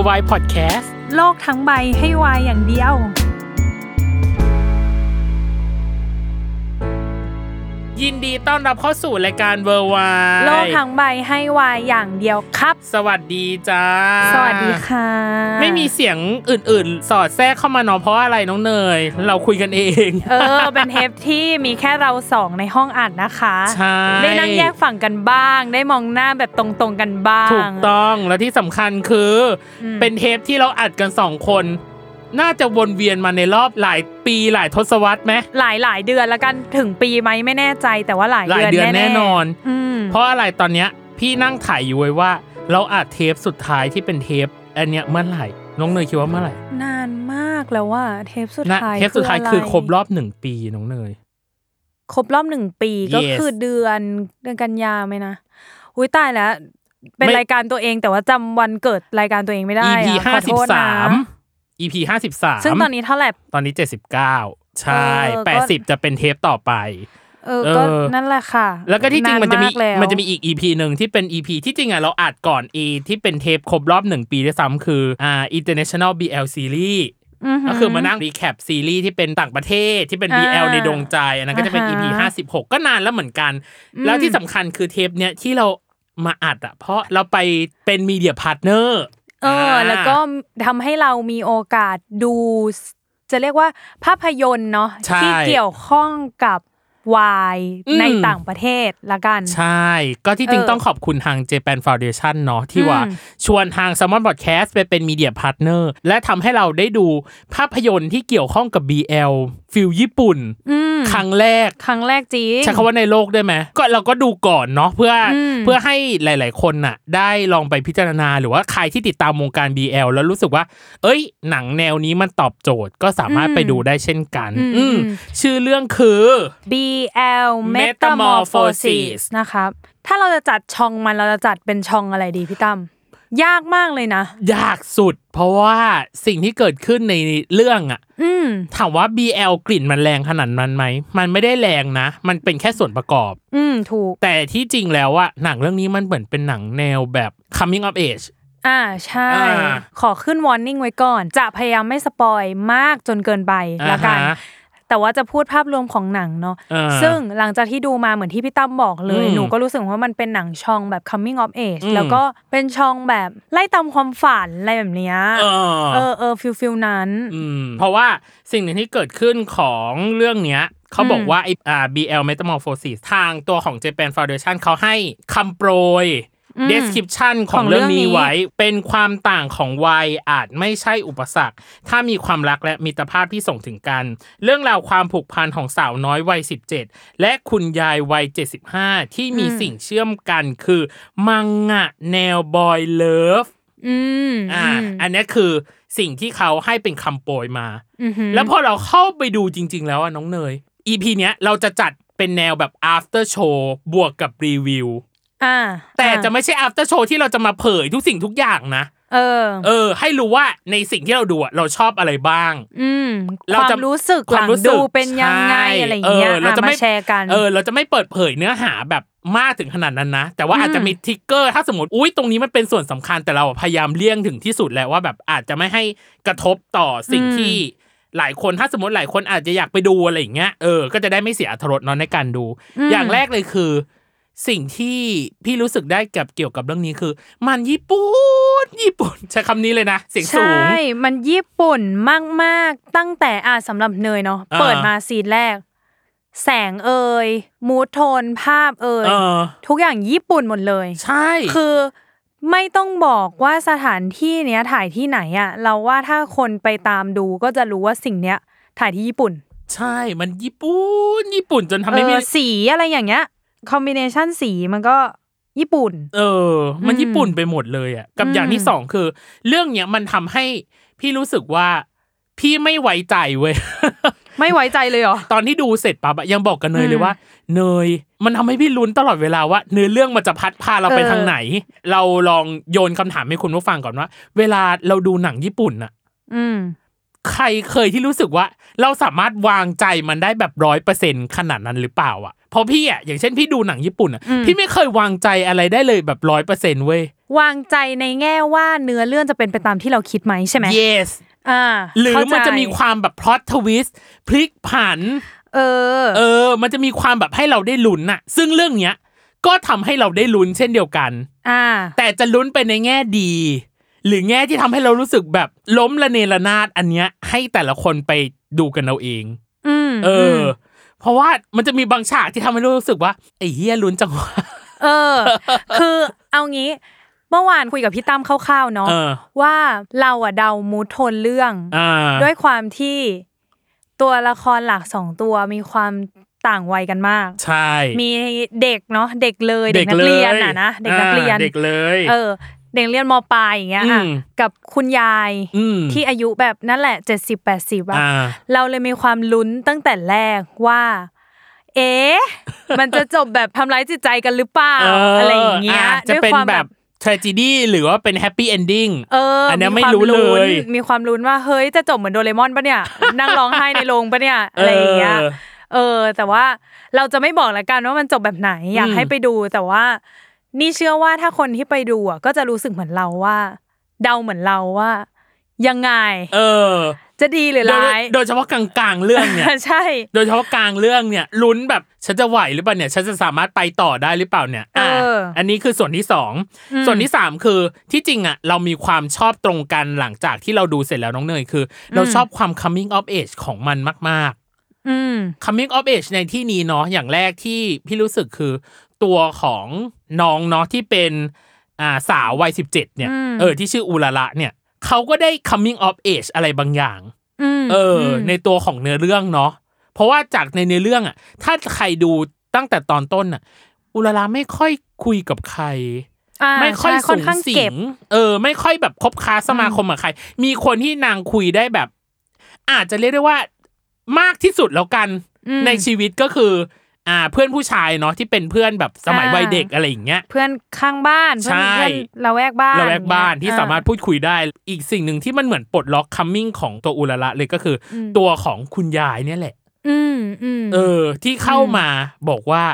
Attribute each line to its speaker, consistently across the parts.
Speaker 1: W o r l d w i d e Podcast
Speaker 2: โลกทั้งใบให้วายอย่างเดียว
Speaker 1: ยินดีต้อนรับเข้าสู่รายการเวอร์ไว
Speaker 2: โลกทั้งใบให้วายอย่างเดียวครับ
Speaker 1: สวัสดีจ้า
Speaker 2: สวัสดีค่ะ
Speaker 1: ไม่มีเสียงอื่น ๆ สอดแทรกเข้ามาเนาะเพราะอะไรน้องเนย เราคุยกันเอง
Speaker 2: เออ เป็นเทปที่มีแค่เราสองในห้องอัดนะคะ
Speaker 1: ใช่
Speaker 2: ได้นั่งแยกฝั่งกันบ้าง ได้มองหน้าแบบตรงๆกันบ้าง
Speaker 1: ถูกต้องแล้วที่สำคัญคืออ
Speaker 2: ม
Speaker 1: เป็นเทปที่เราอัดกันสองคน น่าจะวนเวียนมาในรอบหลายปีหลายทศวรรษไหม
Speaker 2: หลายหลายๆเดือนแล้วกันถึงปีไหมไม่แน่ใจแต่ว่าหลาย
Speaker 1: หลาย
Speaker 2: เดือน
Speaker 1: เดือนแน่นอน
Speaker 2: อืม
Speaker 1: เพราะอะไรตอนเนี้ยพี่นั่งถ่ายอยู่เว้ยว่า เราอัดเทปสุดท้ายที่เป็นเทปอันเนี้ยเมื่อไหร่น้องเนยคิดว่าเมื่อไหร่
Speaker 2: นานมากแล้วว่าเทปสุด
Speaker 1: นะ
Speaker 2: ท้าย
Speaker 1: เทปสุดท้ายะ
Speaker 2: ไคื
Speaker 1: อครบรอบหนึ่งปีน้องเนย
Speaker 2: ครบรอบหนึ่งปีก็
Speaker 1: Yes
Speaker 2: คือเดือนเดือนกันยาไหมนะอุ้ยตายแล้วเป็น
Speaker 1: ไม่
Speaker 2: รายการตัวเองแต่ว่าจำวันเกิดรายการตัวเองไม่ได้
Speaker 1: EP
Speaker 2: อะ
Speaker 1: ห้า
Speaker 2: ขอ
Speaker 1: สิ
Speaker 2: โท
Speaker 1: บ
Speaker 2: ษนะ
Speaker 1: สาม EP ห้าสิบสาม
Speaker 2: ซึ่งตอนนี้เท่าไหร่
Speaker 1: ตอนนี้เจ็ดสิบเก้าใช่
Speaker 2: เออก็
Speaker 1: แปดสิบจะเป็นเทปต่อไป
Speaker 2: เออก็
Speaker 1: เออ
Speaker 2: นั่นแหละค่ะ
Speaker 1: แล้วก็ที่จริงมันจะมีาา
Speaker 2: แล้ว
Speaker 1: มันจะมีอีก EP หนึ่งที่เป็น EP ที่จริงอะเราอัดก่อน A ที่เป็นเทปครบรอบหนึ่งปีด้วยซ้ำคืออ่า International BL Series
Speaker 2: หื
Speaker 1: ก็คือมานั่ง recap ซีรีส์ที่เป็นต่างประเทศที่เป็น BL
Speaker 2: อ่า
Speaker 1: ในดวงใจอันนั้นก็จะเป็น EP
Speaker 2: อ่าฮะ
Speaker 1: ห้าสิบหกก็นานแล้วเหมือนกัน แล้วที่สำคัญคือเทปเนี้ยที่เรามาอัดอะเพราะเราไปเป็น media partner เอ
Speaker 2: อ แล้วก็ทำให้เรามีโอกาสดู จะเรียกว่าภาพยนตร์เนาะที่เกี่ยวข้องกับ วาย
Speaker 1: อืม
Speaker 2: ในต่างประเทศละกัน
Speaker 1: ใช่ ก็ที่จริง
Speaker 2: เออ
Speaker 1: ต้องขอบคุณทาง Japan Foundation เนาะที่ว่า
Speaker 2: อืม
Speaker 1: ชวนทาง Salmon Podcast ไปเป็น media partner และทำให้เราได้ดูภาพยนตร์ที่เกี่ยวข้องกับ BL feel ญี่ปุ่น
Speaker 2: อืม
Speaker 1: ครั้งแรก
Speaker 2: ครั้งแรกจริง
Speaker 1: ใช้คำว่าในโลกได้ไหมก็เราก็ดูก่อนเนาะเพื่ออื
Speaker 2: ม
Speaker 1: เพื่อให้หลาย ๆ คนน่ะ ได้ลองไปพิจารณาหรือว่าใครที่ติดตามวงการ BL แล้วรู้สึกว่า เอ้ย หนังแนวนี้มันตอบโจทย์ก็สามารถไปดูได้เช่นกัน
Speaker 2: อืม
Speaker 1: อืม
Speaker 2: อืม
Speaker 1: ชื่อเรื่องคือ
Speaker 2: BL Metamorphosis นะครับ ถ้าเราจะจัดช่องมันเราจะจัดเป็นช่องอะไรดีพี่ตั้มยากมากเลยนะ
Speaker 1: ยากสุด เพราะว่าสิ่งที่เกิดขึ้นในเรื่องอะ
Speaker 2: อืม
Speaker 1: ถามว่า BL กลิ่นมันแรงขนาดนั้นไหม มันไม่ได้แรงนะ มันเป็นแค่ส่วนประกอบ
Speaker 2: อืมถูก
Speaker 1: แต่ที่จริงแล้วอะหนังเรื่องนี้มันเหมือนเป็นหนังแนวแบบ coming of age
Speaker 2: อ่าใช่
Speaker 1: อ่า
Speaker 2: ขอขึ้น warning ไว้ก่อน จะพยายามไม่ spoil มากจนเกินไปละกัน
Speaker 1: อ่าฮะ
Speaker 2: แต่ว่าจะพูดภาพรวมของหนังเนาะ
Speaker 1: อ่า
Speaker 2: ซึ่งหลังจากที่ดูมาเหมือนที่พี่ตั้มบอกเลย
Speaker 1: อืม
Speaker 2: หนูก็รู้สึกว่ามันเป็นหนังช่องแบบ coming of age
Speaker 1: อืม
Speaker 2: แล้วก็เป็นช่องแบบไล่ตามความฝันอะไรแบบเนี้ย
Speaker 1: เออ
Speaker 2: เอ
Speaker 1: อ
Speaker 2: เออ feel feel นั้น
Speaker 1: อืมเพราะว่าสิ่งหนึ่งที่เกิดขึ้นของเรื่องเนี้ยเขาบอกว่าไอ้อ่า BL Metamorphosis ทางตัวของ Japan Foundation เขาให้คำโปรย
Speaker 2: อืม
Speaker 1: description ข
Speaker 2: ข
Speaker 1: อ
Speaker 2: องง
Speaker 1: เรื่อง
Speaker 2: เรื่องนี้
Speaker 1: นี้ไว้ เป็นความต่างของวัยอาจไม่ใช่อุปสรรค ถ้ามีความรักและมิตรภาพที่ส่งถึงกัน เรื่องราวความผูกพันของสาวน้อยวัย 17 และคุณยายวัย 75 ที่มีสิ่งเชื่อมกันคือ มังงะแนวบอยเลิฟ
Speaker 2: อืม
Speaker 1: อ่า
Speaker 2: ม
Speaker 1: อันเนี้ยคือสิ่งที่เขาให้เป็นคำโปรยมา
Speaker 2: อือหือ
Speaker 1: แล้วพอเราเข้าไปดูจริง ๆ แล้วอะน้องเนย EP เนี้ยเราจะจัดเป็นแนวแบบ after show บวกกับรีวิว
Speaker 2: อ่า
Speaker 1: แต่
Speaker 2: อ่า
Speaker 1: จะไม่ใช่ after show ที่เราจะมาเผยทุกสิ่งทุกอย่างนะ
Speaker 2: เออ
Speaker 1: เออ ให้รู้ว่าในสิ่งที่เราดูอะเราชอบอะไรบ้าง
Speaker 2: อืม
Speaker 1: เรา
Speaker 2: ความ
Speaker 1: จะ
Speaker 2: รู้สึก
Speaker 1: ค
Speaker 2: ห
Speaker 1: วา
Speaker 2: ลั
Speaker 1: ม
Speaker 2: ง
Speaker 1: รู้สึก
Speaker 2: ดูเป็นยังไง
Speaker 1: ใช่
Speaker 2: อะไรอย่างเงี้ย
Speaker 1: เออเราจะ
Speaker 2: อะ
Speaker 1: ไม่
Speaker 2: มาแชร์กัน
Speaker 1: เออ เราจะไม่เปิดเผยเนื้อหาแบบมากถึงขนาดนั้นนะ แต่ว่าอาจจะมีทริกเกอร์ถ้าสมมติอุ้ยตรงนี้มันเป็นส่วนสำคัญแต่เราพยายามเลี่ยงถึงที่สุดแหละว่าแบบอาจจะไม่ให้กระทบต่อสิ่ง
Speaker 2: อืม
Speaker 1: ที่หลายคนถ้าสมมติหลายคนอาจจะอยากไปดูอะไรอย่างเงี้ยเออก็จะได้ไม่เสียอรรถรสเนาะในการดู อย่างแรกเลยคือ สิ่งที่พี่รู้สึกได้กับเกี่ยวกับเรื่องนี้คือ มันญี่ปุ่นญี่ปุ่นใช้คำนี้เลยนะเสียงสู
Speaker 2: ใช่
Speaker 1: ง
Speaker 2: มันญี่ปุ่นมากๆ ตั้งแต่อะสำหรับเนยเนาะ
Speaker 1: อ่า
Speaker 2: เปิดมาซีนแรก แสงเอ่ยมูทโทนภาพเอ่ย
Speaker 1: เออ
Speaker 2: ทุกอย่างญี่ปุ่นหมดเลย
Speaker 1: ใช่
Speaker 2: คือไม่ต้องบอกว่าสถานที่เนี้ยถ่ายที่ไหนอะเราว่าถ้าคนไปตามดูก็จะรู้ว่าสิ่งเนี้ยถ่ายที่ญี่ปุ่น
Speaker 1: ใช่มันญี่ปุ่นญี่ปุ่นจนทำ
Speaker 2: เอ
Speaker 1: ให้มี
Speaker 2: อสีอะไรอย่างเงี้ย คอมบิเนชันสีมันก็ญี่ปุ่น
Speaker 1: เออ มัน
Speaker 2: อืม
Speaker 1: ญี่ปุ่นไปหมดเลยอะ กับ
Speaker 2: อืม
Speaker 1: อย่างที่สองคือ เรื่องเนี้ยมันทำให้พี่รู้สึกว่าพี่ไม่ไว้ใจเว้ย
Speaker 2: ไม่ไว้ใจเลยเหรอ
Speaker 1: ตอนที่ดูเสร็จปั๊บอะยังบอกกันเนยเล
Speaker 2: อื
Speaker 1: ย
Speaker 2: ม
Speaker 1: ว่า เนย มันทำให้พี่ลุ้นตลอดเวลาว่า เนื้อเรื่องมันจะพัดพาเราไป
Speaker 2: เออ
Speaker 1: ทางไหน เราลองโยนคำถามให้คุณผู้ฟังก่อนว่า เวลาเราดูหนังญี่ปุ่นอะ
Speaker 2: อืม
Speaker 1: ใครเคยที่รู้สึกว่า เราสามารถวางใจมันได้แบบร้อยเปอร์เซ็นขนาดนั้นหรือเปล่าอะเพราะพี่อะอย่างเช่นพี่ดูหนังญี่ปุ่นอะ
Speaker 2: อืม
Speaker 1: พี่ไม่เคยวางใจอะไรได้เลยแบบร้อยเปอร์เซ็นเว้ย
Speaker 2: วางใจในแง่ว่าเนื้อเรื่องจะเป็นไปตามที่เราคิดไหมใช่ไหม
Speaker 1: yes
Speaker 2: อ่า
Speaker 1: หรือ
Speaker 2: เข้าใจ
Speaker 1: มันจะมีความแบบพล็อตทวิสต์พลิกผัน
Speaker 2: เออ
Speaker 1: เออ มันจะมีความแบบให้เราได้ลุ้นน่ะ ซึ่งเรื่องเนี้ยก็ทำให้เราได้ลุ้นเช่นเดียวกัน
Speaker 2: อ่า
Speaker 1: แต่จะลุ้นไปในแง่ดี หรือแง่ที่ทำให้เรารู้สึกแบบล้มละเนระนาดอันเนี้ย ให้แต่ละคนไปดูกันเอาเอง
Speaker 2: อืม
Speaker 1: เอออ เพราะว่ามันจะมีบางฉากที่ทำให้เรารู้สึกว่าไอ้เฮียลุ้นจังวะ
Speaker 2: เออ คือเอางี้เมื่อวานคุยกับพี่ตั้มคร่าวๆเนาะ
Speaker 1: เออ
Speaker 2: ว่าเราอะเดามูทโทนเรื่อง
Speaker 1: อ่า
Speaker 2: ด้วยความที่ตัวละครหลักสองตัวมีความต่างวัยกันมาก
Speaker 1: ใช่
Speaker 2: มีเด็กเนาะเด็กเลยเด็กนักเรียนอะนะเด็กนักเรียน
Speaker 1: อ่าเด็กเลย
Speaker 2: เออ เด็กเรียนมปลายอย่างเงี้ยอะ
Speaker 1: อืม
Speaker 2: กับคุณยาย
Speaker 1: อืม
Speaker 2: ที่อายุแบบนั่นแหละเจ็ดสิบแปดสิบอะ
Speaker 1: อ่า
Speaker 2: เราเลยมีความลุ้นตั้งแต่แรกว่า เอ๊ะมันจะจบแบบทำร้ายจิตใจกันหรือเปล่า
Speaker 1: เอะ
Speaker 2: ไรอย่างเงี้ยะ
Speaker 1: จะ
Speaker 2: ด้วย
Speaker 1: เป็น
Speaker 2: ความ
Speaker 1: แบบ tragedy หรือว่าเป็น happy ending
Speaker 2: เออ
Speaker 1: อันเนี้ย
Speaker 2: ควา
Speaker 1: ไม่รู้เลย
Speaker 2: นมีความลุ้นว่าเฮ้ยจะจบเหมือนโดเรมอนปะเนี่ยนั่งร้องไห้ในโรงปะเนี่ยอะไรอย่างเงี้ย
Speaker 1: เออ
Speaker 2: เออแต่ว่าเราจะไม่บอกละกันว่ามันจบแบบไหนอยาก
Speaker 1: อืม
Speaker 2: ให้ไปดูแต่ว่า นี่เชื่อว่าถ้าคนที่ไปดูอะก็จะรู้สึกเหมือนเราว่า เดาเหมือนเราว่า ยังไง
Speaker 1: เออ
Speaker 2: จะดีหรือ
Speaker 1: โดย
Speaker 2: ร้าย
Speaker 1: โดยเฉพาะกลางๆเรื่องเนี่ย
Speaker 2: ใช่
Speaker 1: โดยเฉพาะกลางเรื่องเนี่ยลุ้นแบบฉันจะไหวหรือเปล่าเนี่ย ฉันจะสามารถไปต่อได้หรือเปล่าเนี่ย
Speaker 2: เออ
Speaker 1: อันนี้คือส่วนที่สอง
Speaker 2: อืม
Speaker 1: ส่วนที่สามคือที่จริงอะเรามีความชอบตรงกันหลังจากที่เราดูเสร็จแล้วน้องเนยคือ เราชอบความ coming of age ของมันมาก
Speaker 2: อืม
Speaker 1: ๆ coming of age ในที่นี้เนาะอย่างแรกที่พี่รู้สึกคือ ตัวของน้องเนาะที่เป็นอ่าสาววัยสิบเจ็ดเนี่ย
Speaker 2: อืม
Speaker 1: เออที่ชื่ออุระละเนี่ยเขาก็ได้ coming of age อะไรบางอย่าง
Speaker 2: อืม
Speaker 1: เอออ
Speaker 2: ม
Speaker 1: ในตัวของเนื้อเรื่องเนาะเพราะว่าจากในเนื้อเรื่องอะ ถ้าใครดูตั้งแต่ตอนต้นอะ อุลาลาไม่ค่อยคุยกับใคร
Speaker 2: อ่า
Speaker 1: ไม่ค่อย
Speaker 2: ใช่
Speaker 1: สู
Speaker 2: ค่อน
Speaker 1: ง
Speaker 2: ข้าง
Speaker 1: สิ
Speaker 2: เก็บ
Speaker 1: งเออ ไม่ค่อยแบบคบค้าสมาคมกับใคร มีคนที่นางคุยได้แบบ อาจจะเรียกได้ว่ามากที่สุดแล้วกัน
Speaker 2: อืม
Speaker 1: ในชีวิตก็คือ อ่าเพื่อนผู้ชายเนาะที่เป็นเพื่อนแบบสมัย
Speaker 2: อ่า
Speaker 1: วัยเด็กอะไรอย่างเงี้ย
Speaker 2: เพื่อนข้างบ้านเพื่อน
Speaker 1: ใช่
Speaker 2: เพื่อนละแวกบ้าน
Speaker 1: เราแวกบ้านที่
Speaker 2: อ่
Speaker 1: สามารถพูดคุยได้ อีกสิ่งหนึ่งที่มันเหมือนปลดล็อกคัมมิ่งของตัวอุลาละเลยก็คืออ
Speaker 2: ม
Speaker 1: ตัวของคุณยายเนี่ยแหละ
Speaker 2: อืมอืม
Speaker 1: เออ ที่เข้ามาบอกว่า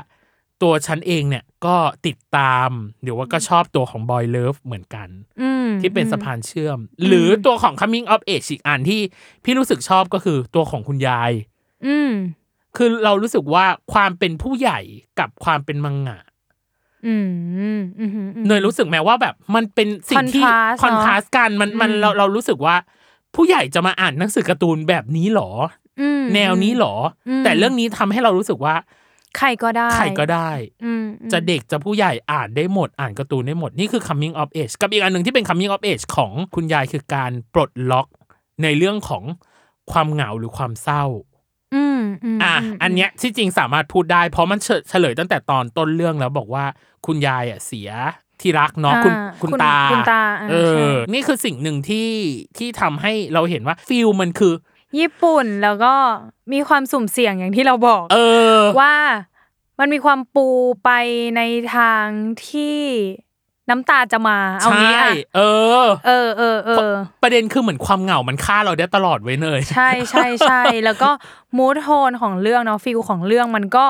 Speaker 1: ตัวฉันเองเนี่ยก็ติดตามหรือว่าก็ชอบตัวของบอยเลิฟเหมือนกัน
Speaker 2: ม
Speaker 1: ที่เป็นสะพานเชื่อม หรือตัวของ coming of age อีกอันที่พี่รู้สึกชอบก็คือตัวของคุณยาย
Speaker 2: อืม
Speaker 1: คือเรารู้สึกว่าความเป็นผู้ใหญ่กับความเป็นมังงะ
Speaker 2: อืมอืมอืมอืม
Speaker 1: เนยรู้สึกไหมว่าแบบ มันเป็นสิ่งที่
Speaker 2: Contrast
Speaker 1: คอนทราสต์กันมันมัน
Speaker 2: อืม
Speaker 1: เราเรารู้สึกว่า ผู้ใหญ่จะมาอ่านหนังสือการ์ตูนแบบนี้หรอ
Speaker 2: อืม
Speaker 1: แนวนี้หรออ
Speaker 2: ม
Speaker 1: แต่เรื่องนี้ทำให้เรารู้สึกว่า
Speaker 2: ใครก็ได้
Speaker 1: ใครก็ได้
Speaker 2: อืมอืม
Speaker 1: จะเด็กจะผู้ใหญ่อ่านได้หมด อ่านการ์ตูนได้หมด นี่คือ coming of age กับอีกอันหนึ่งที่เป็น coming of age ของคุณยายคือการปลดล็อกในเรื่องของความเหงาหรือความเศร้า
Speaker 2: อืมอืม
Speaker 1: อะ
Speaker 2: ม
Speaker 1: อันเนี้ยที่จริงสามารถพูดได้ เพราะมันเฉเฉลยตั้งแต่ตอนต้นเรื่องแล้วบอกว่าคุณยายอะเสียที่รักเนาะคุณ
Speaker 2: อ่า
Speaker 1: คุณตา
Speaker 2: คุณตาอ่า
Speaker 1: เอ
Speaker 2: ใช่
Speaker 1: อนี่คือสิ่งหนึ่งที่ที่ทำให้เราเห็นว่า feel มันคือ
Speaker 2: ญี่ปุ่นแล้วก็มีความสุ่มเสี่ยงอย่างที่เราบอก
Speaker 1: เออ
Speaker 2: ว่ามันมีความปูไปในทางที่ น้ำตาจะมาเอา
Speaker 1: ใช่
Speaker 2: งี้อะ
Speaker 1: เออ
Speaker 2: เออเออเออ
Speaker 1: ประเด็นคือเหมือนความเหงา มันฆ่าเราได้ตลอดไว้ยเนย
Speaker 2: ใช่ใช่ใช่แล้วก็ mood tone ของเรื่องเนาะ feel ของเรื่องมันก็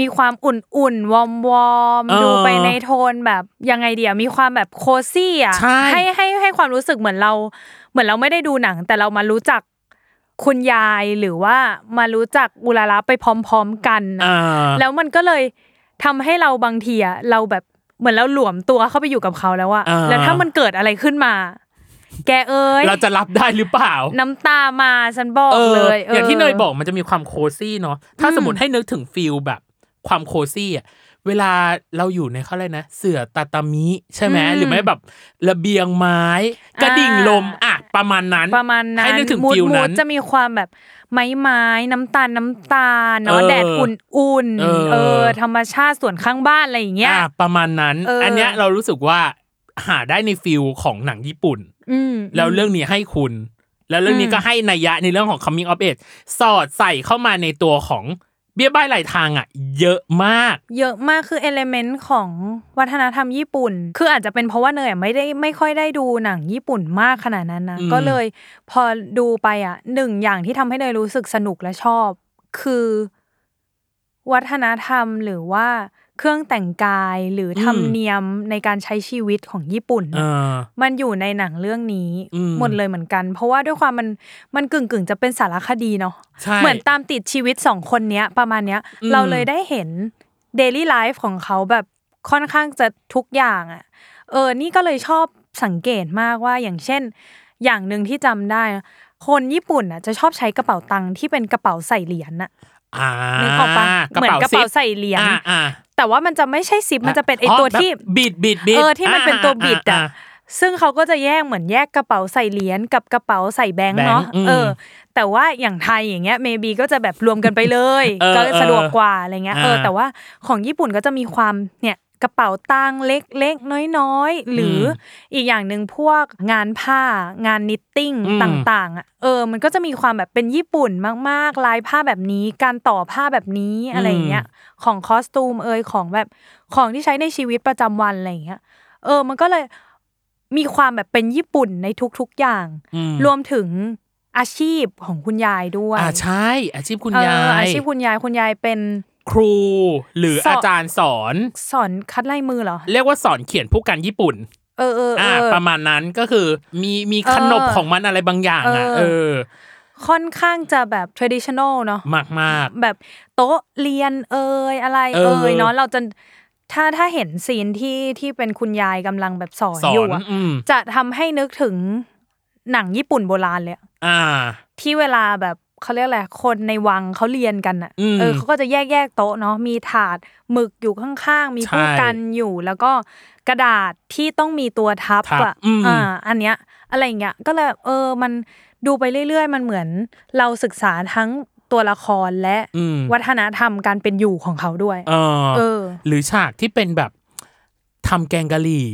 Speaker 2: มีความอุ่นๆวอมวอม
Speaker 1: เออ
Speaker 2: ดูไปในโทนแบบยังไงเดียวมีความแบบโคซี่อะ
Speaker 1: ใช่
Speaker 2: ให้ให้ให้ความรู้สึกเหมือนเรา เหมือนเราไม่ได้ดูหนัง แต่เรามารู้จักคุณยายหรือว่ามารู้จักอุลาระไปพร้อม ๆ กันนะ
Speaker 1: อ่า
Speaker 2: แล้วมันก็เลยทำให้เราบางทีอะเราแบบ เหมือนเราหลวมตัวเข้าไปอยู่กับเขาแล้วอะ
Speaker 1: อ่า
Speaker 2: แล้วถ้ามันเกิดอะไรขึ้นมา แกเอ้ย
Speaker 1: เราจะรับได้หรือเปล่า
Speaker 2: น้ำตามาฉันบอกเลย
Speaker 1: อย่างที่เนยบอกมันจะมีความ cozy เนาะถ้าสมมติให้นึกถึง feel แบบความ cozy อะเวลาเราอยู่ในเขาเลยกนะ เสื่อทาทามิใช่ไหมหรือไม่แบบระเบียงไม้ กระดิ่งลมอะประมาณนั้น
Speaker 2: ประมาณนั้น
Speaker 1: ให้นึกถึง mood feel
Speaker 2: mood
Speaker 1: นั้น
Speaker 2: จะมีความแบบ ไม้ไม้น้ำตาลน้ำตาล
Speaker 1: เอ
Speaker 2: เนาะ
Speaker 1: อ
Speaker 2: แดดอุ่นๆ
Speaker 1: เออ
Speaker 2: เออ ธรรมชาติสวนข้างบ้านอะไรอย่างเงี้ย
Speaker 1: อะประมาณนั้น
Speaker 2: เอออั
Speaker 1: อันเนี้ยเรารู้สึกว่าหาได้ใน feel ของหนังญี่ปุ่น
Speaker 2: อืม
Speaker 1: แล้วเรื่องนี้ให้คุณ แล้วเรื่องนี้
Speaker 2: อืม
Speaker 1: ก็ให้นัยยะในเรื่องของ coming of age สอดใส่เข้ามาในตัวของ เบี้ยบ้ายไหลทางอะ เยอะมาก
Speaker 2: เยอะมากคือเอลเมนต์ของวัฒนธรรมญี่ปุ่น คืออาจจะเป็นเพราะว่าเนยอะไม่ได้ไม่ค่อยได้ดูหนังญี่ปุ่นมากขนาดนั้นนะ
Speaker 1: อืม
Speaker 2: ก็เลยพอดูไปอะหนึ่งอย่างที่ทำให้เนยรู้สึกสนุกและชอบ คือ วัฒนธรรมหรือว่า เครื่องแต่งกายหรือธรรมเนียมในการใช้ชีวิตของญี่ปุ่น
Speaker 1: เอ
Speaker 2: น่ะ
Speaker 1: อ
Speaker 2: มันอยู่ในหนังเรื่องนี้
Speaker 1: อืม
Speaker 2: หมดเลยเหมือนกัน เพราะว่าด้วยความมันมันกึ่งกึ่งๆจะเป็นสารคดีเนาะ
Speaker 1: ใช่
Speaker 2: เหมือนตามติดชีวิตสองคนเนี้ยประมาณเนี้ย
Speaker 1: อืม
Speaker 2: เราเลยได้เห็น daily life ของเขาแบบค่อนข้างจะทุกอย่างอะ เออ นี่ก็เลยชอบสังเกตมากว่าอย่างเช่น อย่างหนึ่งที่จำได้นะคนญี่ปุ่นอะจะชอบใช้กระเป๋าตังค์ที่เป็นกระเป๋าใส่เหรียญน่ะ
Speaker 1: อ่า
Speaker 2: นึกออกปะเหมือนกระเป๋าใส่เหรียญ
Speaker 1: อ่าอ่า
Speaker 2: แต่ว่ามันจะไม่ใช่ซิปมันจะเป็นไอตัวที่
Speaker 1: แบบบิดบิดบิด
Speaker 2: เออที่มันเป็นตัวบิดอะาซึ่งเขาก็จะแยกเหมือนแยกกระเป๋าใส่เหรียญกับกระเป๋าใส่แบงค์
Speaker 1: แบงค์
Speaker 2: เนาะ
Speaker 1: อืม
Speaker 2: เออ แต่ว่าอย่างไทยอย่างเงี้ยเมบีก็จะแบบรวมกันไปเลย
Speaker 1: เออ
Speaker 2: ก็สะดวกกว่าอะไรเงี้ยเออ
Speaker 1: อ่า
Speaker 2: แต่ว่าของญี่ปุ่นก็จะมีความเนี่ย กระเป๋าตังค์เล็กๆ น้อยๆ หรือออีกอย่างหนึ่งพวกงานผ้างานนิตติ้ง
Speaker 1: อืม
Speaker 2: ต่างๆอะเออ มันก็จะมีความแบบเป็นญี่ปุ่นมากๆ ลายผ้าแบบนี้ การต่อผ้าแบบนี้อะไรอย่างเงี้ยของคอสตูมเอยของแบบของที่ใช้ในชีวิตประจำวันอะไรอย่างเงี้ยเออ มันก็เลยมีความแบบเป็นญี่ปุ่นในทุกๆอย่าง
Speaker 1: อืม
Speaker 2: รวมถึงอาชีพของคุณยายด้วย
Speaker 1: อ่าใช่ อาชีพคุณ
Speaker 2: เออยา
Speaker 1: ย
Speaker 2: อาชีพคุณยายคุณยายเป็น
Speaker 1: ครูหรือ
Speaker 2: สอน
Speaker 1: อาจารย์สอน
Speaker 2: สอนคัดลายมือเหรอ
Speaker 1: เรียกว่าสอนเขียนผู้กันญี่ปุ่น
Speaker 2: เออเออเอ
Speaker 1: อ่า
Speaker 2: อ
Speaker 1: ประมาณนั้นก็คือมีมีขนบ
Speaker 2: เออ
Speaker 1: ของมันอะไรบางอย่างอะ
Speaker 2: เอ
Speaker 1: เอ
Speaker 2: อ
Speaker 1: อ
Speaker 2: ค่อนข้างจะแบบ traditional เนาะ
Speaker 1: มากมาก
Speaker 2: แบบโต๊ะเรียนเอยอะไร
Speaker 1: เออ
Speaker 2: เอยเนาะเราจะถ้าถ้าเห็นซีนที่ที่เป็นคุณยายกำลังแบบสอน
Speaker 1: สอ
Speaker 2: อยู่
Speaker 1: น
Speaker 2: อะ
Speaker 1: อืม
Speaker 2: จะทำให้นึกถึงหนังญี่ปุ่นโบราณเลยอะ
Speaker 1: อ่า
Speaker 2: ที่เวลาแบบ เขาเรียกอะไรคนในวังเขาเรียนกันอะ
Speaker 1: อืม
Speaker 2: เออเขาก็จะแยกแยกโต๊ะเนาะมีถาดหมึกอยู่ข้างๆ มีผู้
Speaker 1: ใช่
Speaker 2: กันอยู่ แล้วก็กระดาษที่ต้องมีตัวทับ
Speaker 1: ทับ
Speaker 2: อะ
Speaker 1: อืม
Speaker 2: อ่าอันเนี้ยอะไรอย่างเงี้ยก็เลยเออมันดูไปเรื่อยๆ มันเหมือนเราศึกษาทั้งตัวละครและ
Speaker 1: อืม
Speaker 2: วัฒนธรรมการเป็นอยู่ของเขาด้วย
Speaker 1: เออ
Speaker 2: เออ
Speaker 1: หรือฉากที่เป็นแบบทำแกงกะหรี่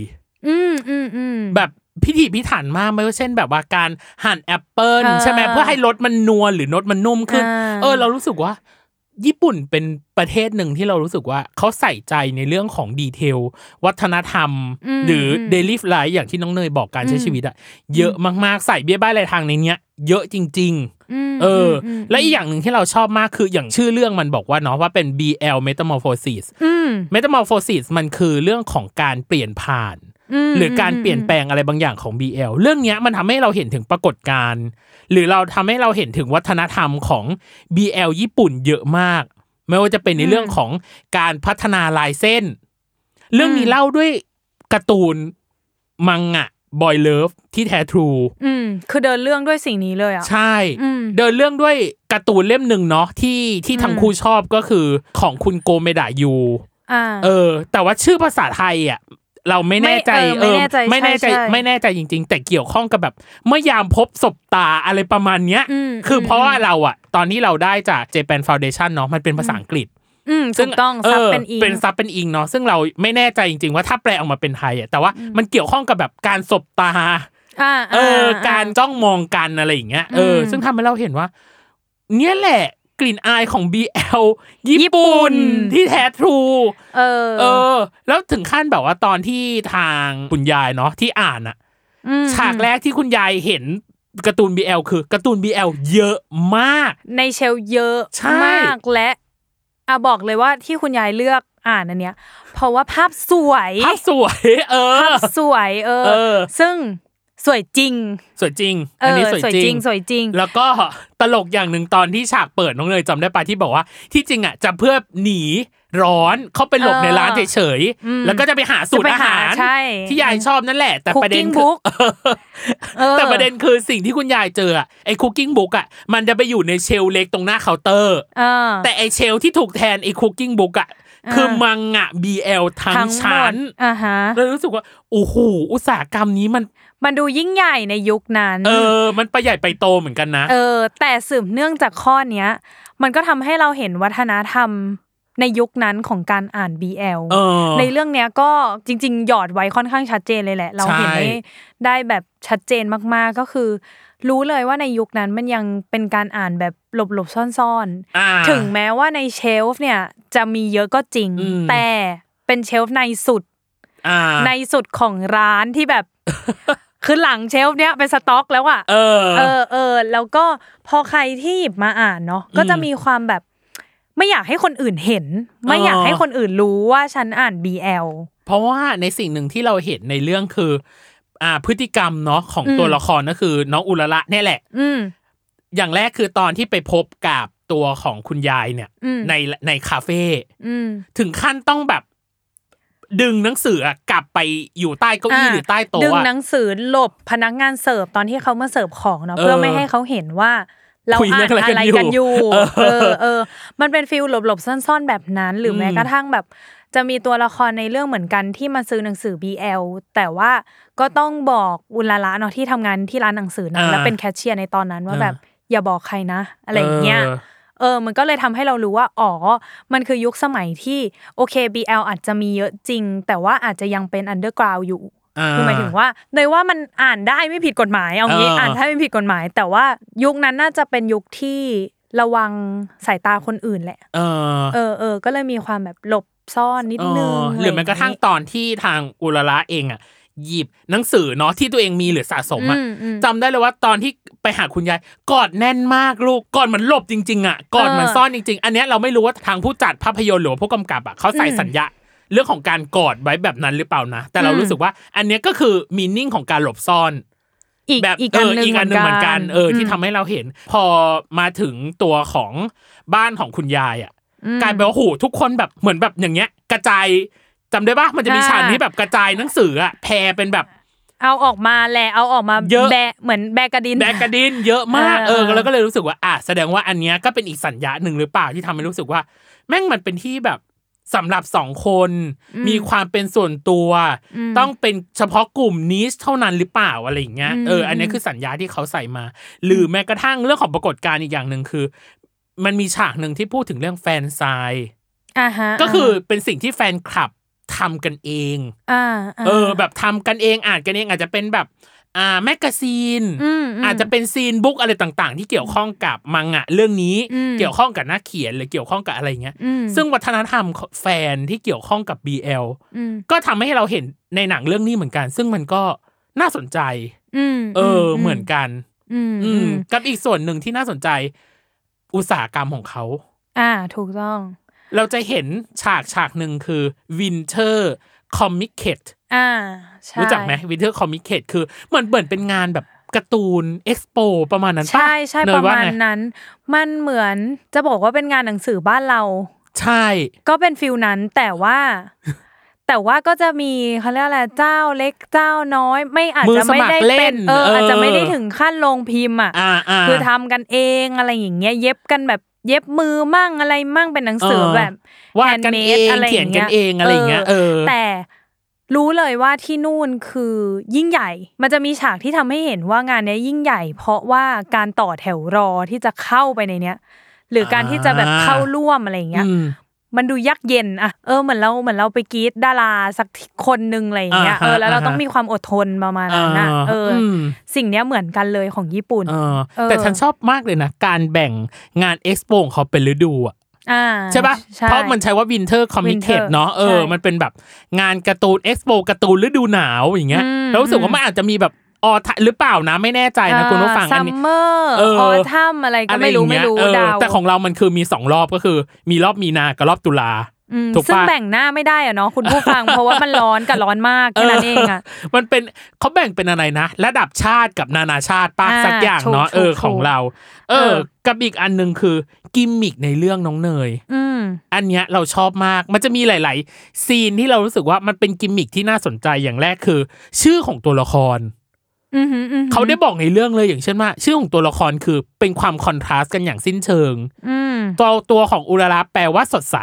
Speaker 2: อืมอืมอืม
Speaker 1: แบบ พิถีพิถันมากไม่ว่าเช่นแบบว่าการหั่นแอปเปิล
Speaker 2: อ่า
Speaker 1: ใช่ไหมเพื่อให้รสมันนัวหรือรสมันนุ่มขึ้น
Speaker 2: อ่า
Speaker 1: เออ เรารู้สึกว่า ญี่ปุ่นเป็นประเทศหนึ่งที่เรารู้สึกว่าเขาใส่ใจในเรื่องของ detail วัฒนธรรม หรือ daily life อย่างที่น้องเนยบอกการใช้ชีวิตอะเยอะมากๆใส่เบี้ยใบ้รายทางในเนี้ย เยอะจริงๆเออ อื
Speaker 2: ม
Speaker 1: และอีกอย่างหนึ่งที่เราชอบมากคืออย่างชื่อเรื่องมันบอกว่าเนาะว่าเป็น BL Metamorphosis
Speaker 2: อืม
Speaker 1: Metamorphosis มันคือเรื่องของการเปลี่ยนผ่าน
Speaker 2: ม
Speaker 1: หรือการเปลี่ยนแปลงอะไรบางอย่างของ BL เรื่องเนี้ยมันทำให้เราเห็นถึงปรากฏการณ์หรือเราทำให้เราเห็นถึงวัฒนธรรมของ BL ญี่ปุ่นเยอะมาก ไม่ว่าจะเป็นในเรื่องของการพัฒนาลายเส้น เรื่องนี้เล่าด้วยการ์ตูนมังงะบอยเลิฟที่แท้ทรู
Speaker 2: อืมคือเดินเรื่องด้วยสิ่งนี้เลยอะ
Speaker 1: ใช่
Speaker 2: อืม
Speaker 1: เดินเรื่องด้วยการ์ตูนเล่มหนึ่งเนาะที่ที่ทั้งคู่ชอบก็คือของคุณโกเมดะยู
Speaker 2: อ่า
Speaker 1: เออ แต่ว่าชื่อภาษาไทยอะ เราไม่แน่ใจ
Speaker 2: ไม่เออไม่แน่ใจ
Speaker 1: ไม่แน่ใจ
Speaker 2: ใช่ใช่
Speaker 1: ไม่แน่ใจจริง ๆ แต่เกี่ยวข้องกับแบบ เมื่อยามพบศพตาอะไรประมาณเนี้ย
Speaker 2: อืม
Speaker 1: คืออ
Speaker 2: ม
Speaker 1: เพราะว่าเราอะ ตอนที่เราได้จาก Japan Foundation เนาะมันเป็นภาษาอังกฤษ
Speaker 2: อืมถูกต้องซับเป็นอิง
Speaker 1: เป็นซับเป็นอิงเนาะซึ่งเราไม่แน่ใจจริง ๆ ว่าถ้าแปลออกมาเป็นไทยอะแต่ว่ามันเกี่ยวข้องกับแบบการศพตา
Speaker 2: อ่า
Speaker 1: เออาการจ้องมองกันอะไรอย่างเงี้ยเอออ
Speaker 2: ม
Speaker 1: ซึ่งทำให้เราเห็นว่า เนี่ยแหละ กลิ่นอายของ BL ญี่
Speaker 2: ญี่ปุ่
Speaker 1: ปุ่น
Speaker 2: น
Speaker 1: ที่แท้ทรู
Speaker 2: เออ
Speaker 1: เออ แล้วถึงขั้นแบบว่าตอนที่ทางคุณยายเนาะที่อ่านอะ
Speaker 2: ม
Speaker 1: ฉากแรกที่คุณยายเห็นการ์ตูน BL คือการ์ตูน BL เยอะมาก
Speaker 2: ในเชลฟ์เยอะ
Speaker 1: ใช่
Speaker 2: มากและอะบอกเลยว่าที่คุณยายเลือกอ่านอันเนี้ย เพราะว่าภาพสวย
Speaker 1: ภาพสวย เอ
Speaker 2: ภา
Speaker 1: อ
Speaker 2: พสวย เออ
Speaker 1: เออ
Speaker 2: ซึ่ง สวยจริง
Speaker 1: สวยจริง
Speaker 2: เอ
Speaker 1: อัน
Speaker 2: อ
Speaker 1: นี้สวย
Speaker 2: สวย
Speaker 1: จ
Speaker 2: จ
Speaker 1: ริ
Speaker 2: ริ
Speaker 1: ง
Speaker 2: งสวยจริง
Speaker 1: แล้วก็ตลกอย่างหนึ่งตอนที่ฉากเปิดน้องเนยจำได้ปะที่บอกว่า ที่จริงอะจะเพื่อหนีร้อนเข้าไปหลบ
Speaker 2: เออ
Speaker 1: ในร้านเฉย
Speaker 2: อืม
Speaker 1: ๆแล้วก็จะไปหาสูตร
Speaker 2: จะไปหา
Speaker 1: อา
Speaker 2: หา
Speaker 1: หาร
Speaker 2: ใช่
Speaker 1: ที่ยายชอบนั่นแหละ แต่ประเด็นคือ Cooking
Speaker 2: book เออ
Speaker 1: แต่ประเด็นคือสิ่งที่คุณยายเจออะไอ้ cooking book อะมันจะไปอยู่ใน shelf เล็กตรงหน้าเคาน์เตอร์
Speaker 2: เออ
Speaker 1: แต่ไอ้ shelf ที่ถูกแทนไอ้ cooking book อะ
Speaker 2: อ่า
Speaker 1: คือมังงะ BL ทั้งชั้น
Speaker 2: ทั้งหมดอ่าฮะ
Speaker 1: เลยรู้สึกว่าโอ้โหอุตสาหกรรมนี้มัน
Speaker 2: มันดูยิ่งใหญ่ในยุคนั้น
Speaker 1: เออ มันไปใหญ่ไปโตเหมือนกันนะ
Speaker 2: เออ แต่สืบเนื่องจากข้อเนี้ย มันก็ทำให้เราเห็นวัฒนธรรมในยุคนั้นของการอ่าน BL
Speaker 1: เออ
Speaker 2: ในเรื่องเนี้ยก็จริง ๆ หยอดไว้ค่อนข้างชัดเจนเลยแหละ เราเห็น
Speaker 1: ใช่
Speaker 2: ได้ได้แบบชัดเจนมากๆก็คือ รู้เลยว่าในยุคนั้นมันยังเป็นการอ่านแบบหลบๆซ่อน
Speaker 1: อ่า
Speaker 2: ๆถึงแม้ว่าในเชลฟ์เนี่ยจะมีเยอะก็จริง
Speaker 1: อืม
Speaker 2: แต่เป็นเชลฟ์ในสุด
Speaker 1: อ่า
Speaker 2: ในสุดของร้านที่แบบคือหลังเชลฟ์เนี้ยเป็นสต็อกแล้วอะ
Speaker 1: เออ
Speaker 2: เออเออแล้วก็พอใครที่หยิบมาอ่านเนาะก็จะมีความแบบ ไม่อยากให้คนอื่นเห็น ไม่อยากให้คนอื่นรู้ว่าฉันอ่าน BL
Speaker 1: เพราะว่าในสิ่งหนึ่งที่เราเห็นในเรื่องคือ อ่าพฤติกรรมเนาะของ
Speaker 2: อืม
Speaker 1: ตัวละครก็คือน้องอุระละเนี่ยแหละ
Speaker 2: อืม
Speaker 1: อย่างแรกคือตอนที่ไปพบกับตัวของคุณยายเนี่ย
Speaker 2: อืม
Speaker 1: ในในคาเฟ่
Speaker 2: อืม
Speaker 1: ถึงขั้นต้องแบบ ดึงหนังสืออะกลับไปอยู่ใต้เก้าอี้หรือใต้โต๊ะ
Speaker 2: ดึง
Speaker 1: อะ
Speaker 2: หนังสือหลบพนักงานเสิร์ฟตอนที่เขามาเสิร์ฟของเนาะ
Speaker 1: เออ
Speaker 2: เพื่อไม่ให้เขาเห็นว่าเรา
Speaker 1: คุย
Speaker 2: อ่า
Speaker 1: เรื่
Speaker 2: น
Speaker 1: องอะไร
Speaker 2: อะไร
Speaker 1: กั
Speaker 2: กันน
Speaker 1: อ
Speaker 2: อยู่ยู่
Speaker 1: เออ
Speaker 2: เออเออ มันเป็น feel หลบๆซ่อนๆแบบนั้น หรืออื
Speaker 1: ม
Speaker 2: แม้กระทั่งแบบ จะมีตัวละครในเรื่องเหมือนกันที่มาซื้อหนังสือ BL แต่ว่าก็ต้องบอกอุราระเนาะที่ทำงานที่ร้านหนังสือนั้น
Speaker 1: อ่า
Speaker 2: และเป็นแคชเชียร์ในตอนนั้นว่า
Speaker 1: อ่า
Speaker 2: แบบอย่าบอกใครนะ อะไรอย่างเงี้ย
Speaker 1: เออ
Speaker 2: เออมันก็เลยทำให้เรารู้ว่า อ๋อ มันคือยุคสมัยที่โอเค BL อาจจะมีเยอะจริง แต่ว่าอาจจะยังเป็น underground อยู่ คือหมายถึงว่าเนยว่ามันอ่านได้ไม่ผิดกฎหมาย เอางี้
Speaker 1: เอออ่
Speaker 2: อ่านได้ไม่ผิดกฎหมาย แต่ว่ายุคนั้นน่าจะเป็นยุคที่ระวังสายตาคนอื่นแหละ
Speaker 1: เออ
Speaker 2: เออเออก็เลยมีความแบบหลบ ซ่อนนิดนึง
Speaker 1: เออหรือแม้กระทั่งตอนที่ทางอุลละเองอะหยิบหนังสือเนาะที่ตัวเองมีหรือสะสมอะ
Speaker 2: มอืม
Speaker 1: จำได้เลยว่าตอนที่ไปหาคุณยายกอดแน่นมากลูกกอดเหมือนหลบจริง ๆอะกอดเหมือน
Speaker 2: เออ
Speaker 1: ซ่อนจริง ๆ อันเนี้ยเราไม่รู้ว่าทางผู้จัดภาพยนตร์หรือว่าผู้กำกับอะเขาใส่
Speaker 2: อืม
Speaker 1: สัญญาเรื่องของการกอดไว้แบบนั้นหรือเปล่านะ แต่เรา
Speaker 2: อืม
Speaker 1: รู้สึกว่า อันเนี้ยก็คือมีนิ่งของการหลบซ่อน
Speaker 2: อีก
Speaker 1: แบบ
Speaker 2: อีก
Speaker 1: เอ
Speaker 2: อัน
Speaker 1: อ
Speaker 2: หนึ่ง
Speaker 1: อีกอันหนึ่งเหมือนกันเออที่
Speaker 2: ม
Speaker 1: ทำให้เราเห็น พอมาถึงตัวของบ้านของคุณยายอะ
Speaker 2: อืม
Speaker 1: กลายเป็นว่าโหทุกคนแบบเหมือนแบบอย่างเงี้ย กระจายจำได้ปะมันจะมี
Speaker 2: อ่า
Speaker 1: ฉากที่แบบกระจายหนังสืออะแพรเป็นแบบ
Speaker 2: เอาออกมาแหละเอาออกมา
Speaker 1: เยอะ
Speaker 2: แบะเหมือนแบกกระดิน
Speaker 1: แบกกระดินเยอะมาก
Speaker 2: เอ
Speaker 1: เอ
Speaker 2: อ
Speaker 1: อ
Speaker 2: เออ
Speaker 1: แล้วก็เลยรู้สึกว่าอะแสดงว่าอันเนี้ยก็เป็นอีกสัญญาหนึ่งหรือเปล่าที่ทำให้รู้สึกว่า แม่งมันเป็นที่แบบสำหรับสองคนมีความเป็นส่วนตัว ต้องเป็นเฉพาะกลุ่มนี้เท่านั้นหรือเปล่าอะไรอย่างเงี้ยเอออันนี้คือสัญญาที่เขาใส่มา หรือแม้กระทั่งเรื่องของปรากฏการณ์อีกอย่างหนึ่งคือ มันมีฉากหนึ่งที่พูดถึงเรื่องแฟนไซน์
Speaker 2: อ่าฮะ
Speaker 1: ก็คือเป็นสิ่งที่แฟนคลับทำกันเอง
Speaker 2: อ่า
Speaker 1: เออ แบบทำกันเองอ่านกันเองอาจจะเป็นแบบอ่า magazine
Speaker 2: อืมม
Speaker 1: อาจจะเป็น zine book อะไรต่างๆ ที่เกี่ยวข้องกับมังงะเรื่องนี้
Speaker 2: อืม
Speaker 1: เกี่ยวข้องกับนักเขียนหรือเกี่ยวข้องกับอะไรเงี้ย
Speaker 2: อืม
Speaker 1: ซึ่งวัฒนธรรมแฟนที่เกี่ยวข้องกับ BL
Speaker 2: อืม
Speaker 1: ก็ทำให้เราเห็นในหนังเรื่องนี้เหมือนกัน ซึ่งมันก็น่าสนใจ
Speaker 2: อืม
Speaker 1: เอออเหมือนกัน
Speaker 2: อืม
Speaker 1: อื
Speaker 2: อื
Speaker 1: ม
Speaker 2: ม
Speaker 1: กับอีกส่วนหนึ่งที่น่าสนใจ อุตสาหกรรมของเขา
Speaker 2: อ่า ถูกต้อง
Speaker 1: เราจะเห็นฉากฉากหนึ่งคือ Winter Comic c a t
Speaker 2: อ่าใช่
Speaker 1: รู้จักไหม Winter Comic c a t คือเหมือนเหมือนเป็นงานแบบการ์ตูนเอ็กซ์โปประมาณนั้นปะ
Speaker 2: ใช่ใช่
Speaker 1: เน
Speaker 2: ป
Speaker 1: ย
Speaker 2: ระ
Speaker 1: ว่
Speaker 2: มาณ
Speaker 1: ไง
Speaker 2: นั้น มันเหมือนจะบอกว่าเป็นงานหนังสือบ้านเรา
Speaker 1: ใช่
Speaker 2: ก็เป็นฟิลนั้นแต่ว่า แต่ว่าก็จะมีเขาเรียกอะไรเจ้าเล็กเจ้าน้อย ไม่อาจ
Speaker 1: มือ
Speaker 2: จะ
Speaker 1: ส
Speaker 2: ไม่
Speaker 1: มัค
Speaker 2: ได้
Speaker 1: รเล่
Speaker 2: เป็น
Speaker 1: น
Speaker 2: เออ
Speaker 1: เอออ
Speaker 2: อาจจะไม่ได้ถึงขั้นลงพิมพ์อะ
Speaker 1: อ่าอ่า
Speaker 2: คือทำกันเองอะไรอย่างเงี้ยเย็บกันแบบเย็บมือมั่งอะไรมั่งเป็นหนังสือ
Speaker 1: เออ
Speaker 2: แบบ
Speaker 1: วาดกันเอง
Speaker 2: handmade อะไรอ
Speaker 1: เขียน
Speaker 2: ย่าง
Speaker 1: กั
Speaker 2: เงี้
Speaker 1: น
Speaker 2: ย
Speaker 1: เองอะไรอย่างเงี้ยเออ
Speaker 2: แต่รู้เลยว่าที่นู่นคือยิ่งใหญ่ มันจะมีฉากที่ทำให้เห็นว่างานเนี้ยยิ่งใหญ่ เพราะว่าการต่อแถวรอที่จะเข้าไปในเนี้ยหรือการที่จะแบบ
Speaker 1: อ่า
Speaker 2: เข้าร่วมอะไรอย่างเงี้ย
Speaker 1: อื ม
Speaker 2: มันดูยักเย็นอะเออเหมือนเราเหมือนเราไปกรีดดาราสักคนหนึ่งอะไรอย่างเงี้ย
Speaker 1: อ่าฮะ
Speaker 2: เออแล้วเรา
Speaker 1: อ่าฮะ
Speaker 2: ต้องมีความอดทนประมาณนั้นนะเอออ
Speaker 1: ม
Speaker 2: สิ่งเนี้ยเหมือนกันเลยของญี่ปุ่น
Speaker 1: เออ
Speaker 2: เออ
Speaker 1: แต่ฉันชอบมากเลยนะ การแบ่งงานเอ็กซ์โปของเขาเป็นฤดูอะ
Speaker 2: อ่า
Speaker 1: ใช่ปะเพราะมันใช้ว่าวินเทอร์คอมิเค
Speaker 2: Winter
Speaker 1: ตเนาะเออ
Speaker 2: ใช่
Speaker 1: มันเป็นแบบงานการ์ตูนเอ็กซ์โปการ์ตูนฤดูหนาวอย่างเงี้ย
Speaker 2: อืม
Speaker 1: แล้วรู้สึกว่ามันอาจจะมีแบบ ออทหรือเปล่านะไม่แน่ใจนะคุณผู้ฟัง
Speaker 2: ซั
Speaker 1: อัน
Speaker 2: ม
Speaker 1: นี้
Speaker 2: เมอร์
Speaker 1: เออ
Speaker 2: ออทัมอะไรก็ไม่รู้
Speaker 1: อะ
Speaker 2: ไม่
Speaker 1: อย่าง
Speaker 2: รู้
Speaker 1: เงี้ยเออ
Speaker 2: ดาว
Speaker 1: แต่ของเรามันคือมีสองรอบก็คือ มีรอบมีนากับรอบตุลา
Speaker 2: อืม
Speaker 1: ถูก
Speaker 2: ซึ่ง
Speaker 1: ปะ
Speaker 2: แบ่งหน้าไม่ได้อะเนาะคุณผู้ฟัง เพราะว่ามันร้อนกับร้อนมากแค่นั้นเองอะ
Speaker 1: มันเป็นเขาแบ่งเป็นอะไรนะ ระดับชาติกับนานาชาติป้า
Speaker 2: อ่า
Speaker 1: สักอย่างเนาะ
Speaker 2: ถูก
Speaker 1: เออ
Speaker 2: ถูก
Speaker 1: ของเราเอ
Speaker 2: เอ
Speaker 1: อ
Speaker 2: อ
Speaker 1: กับอีกอันหนึ่งคือกิมมิกในเรื่องน้องเนย
Speaker 2: อืม
Speaker 1: อันเนี้ยเราชอบมากมันจะมีหลาย ๆ ซีนที่เรารู้สึกว่ามันเป็นกิมมิคที่น่าสนใจอย่างแรกคือ ชื่อของตัวละคร
Speaker 2: อืมหืมอืมหืม
Speaker 1: เขาได้บอกในเรื่องเลยอย่างเช่นว่า ชื่อของตัวละครคือเป็นความคอนทราสต์กันอย่างสิ้นเชิง
Speaker 2: อืม
Speaker 1: ตัวตัวของอุราระแปลว่าสดใส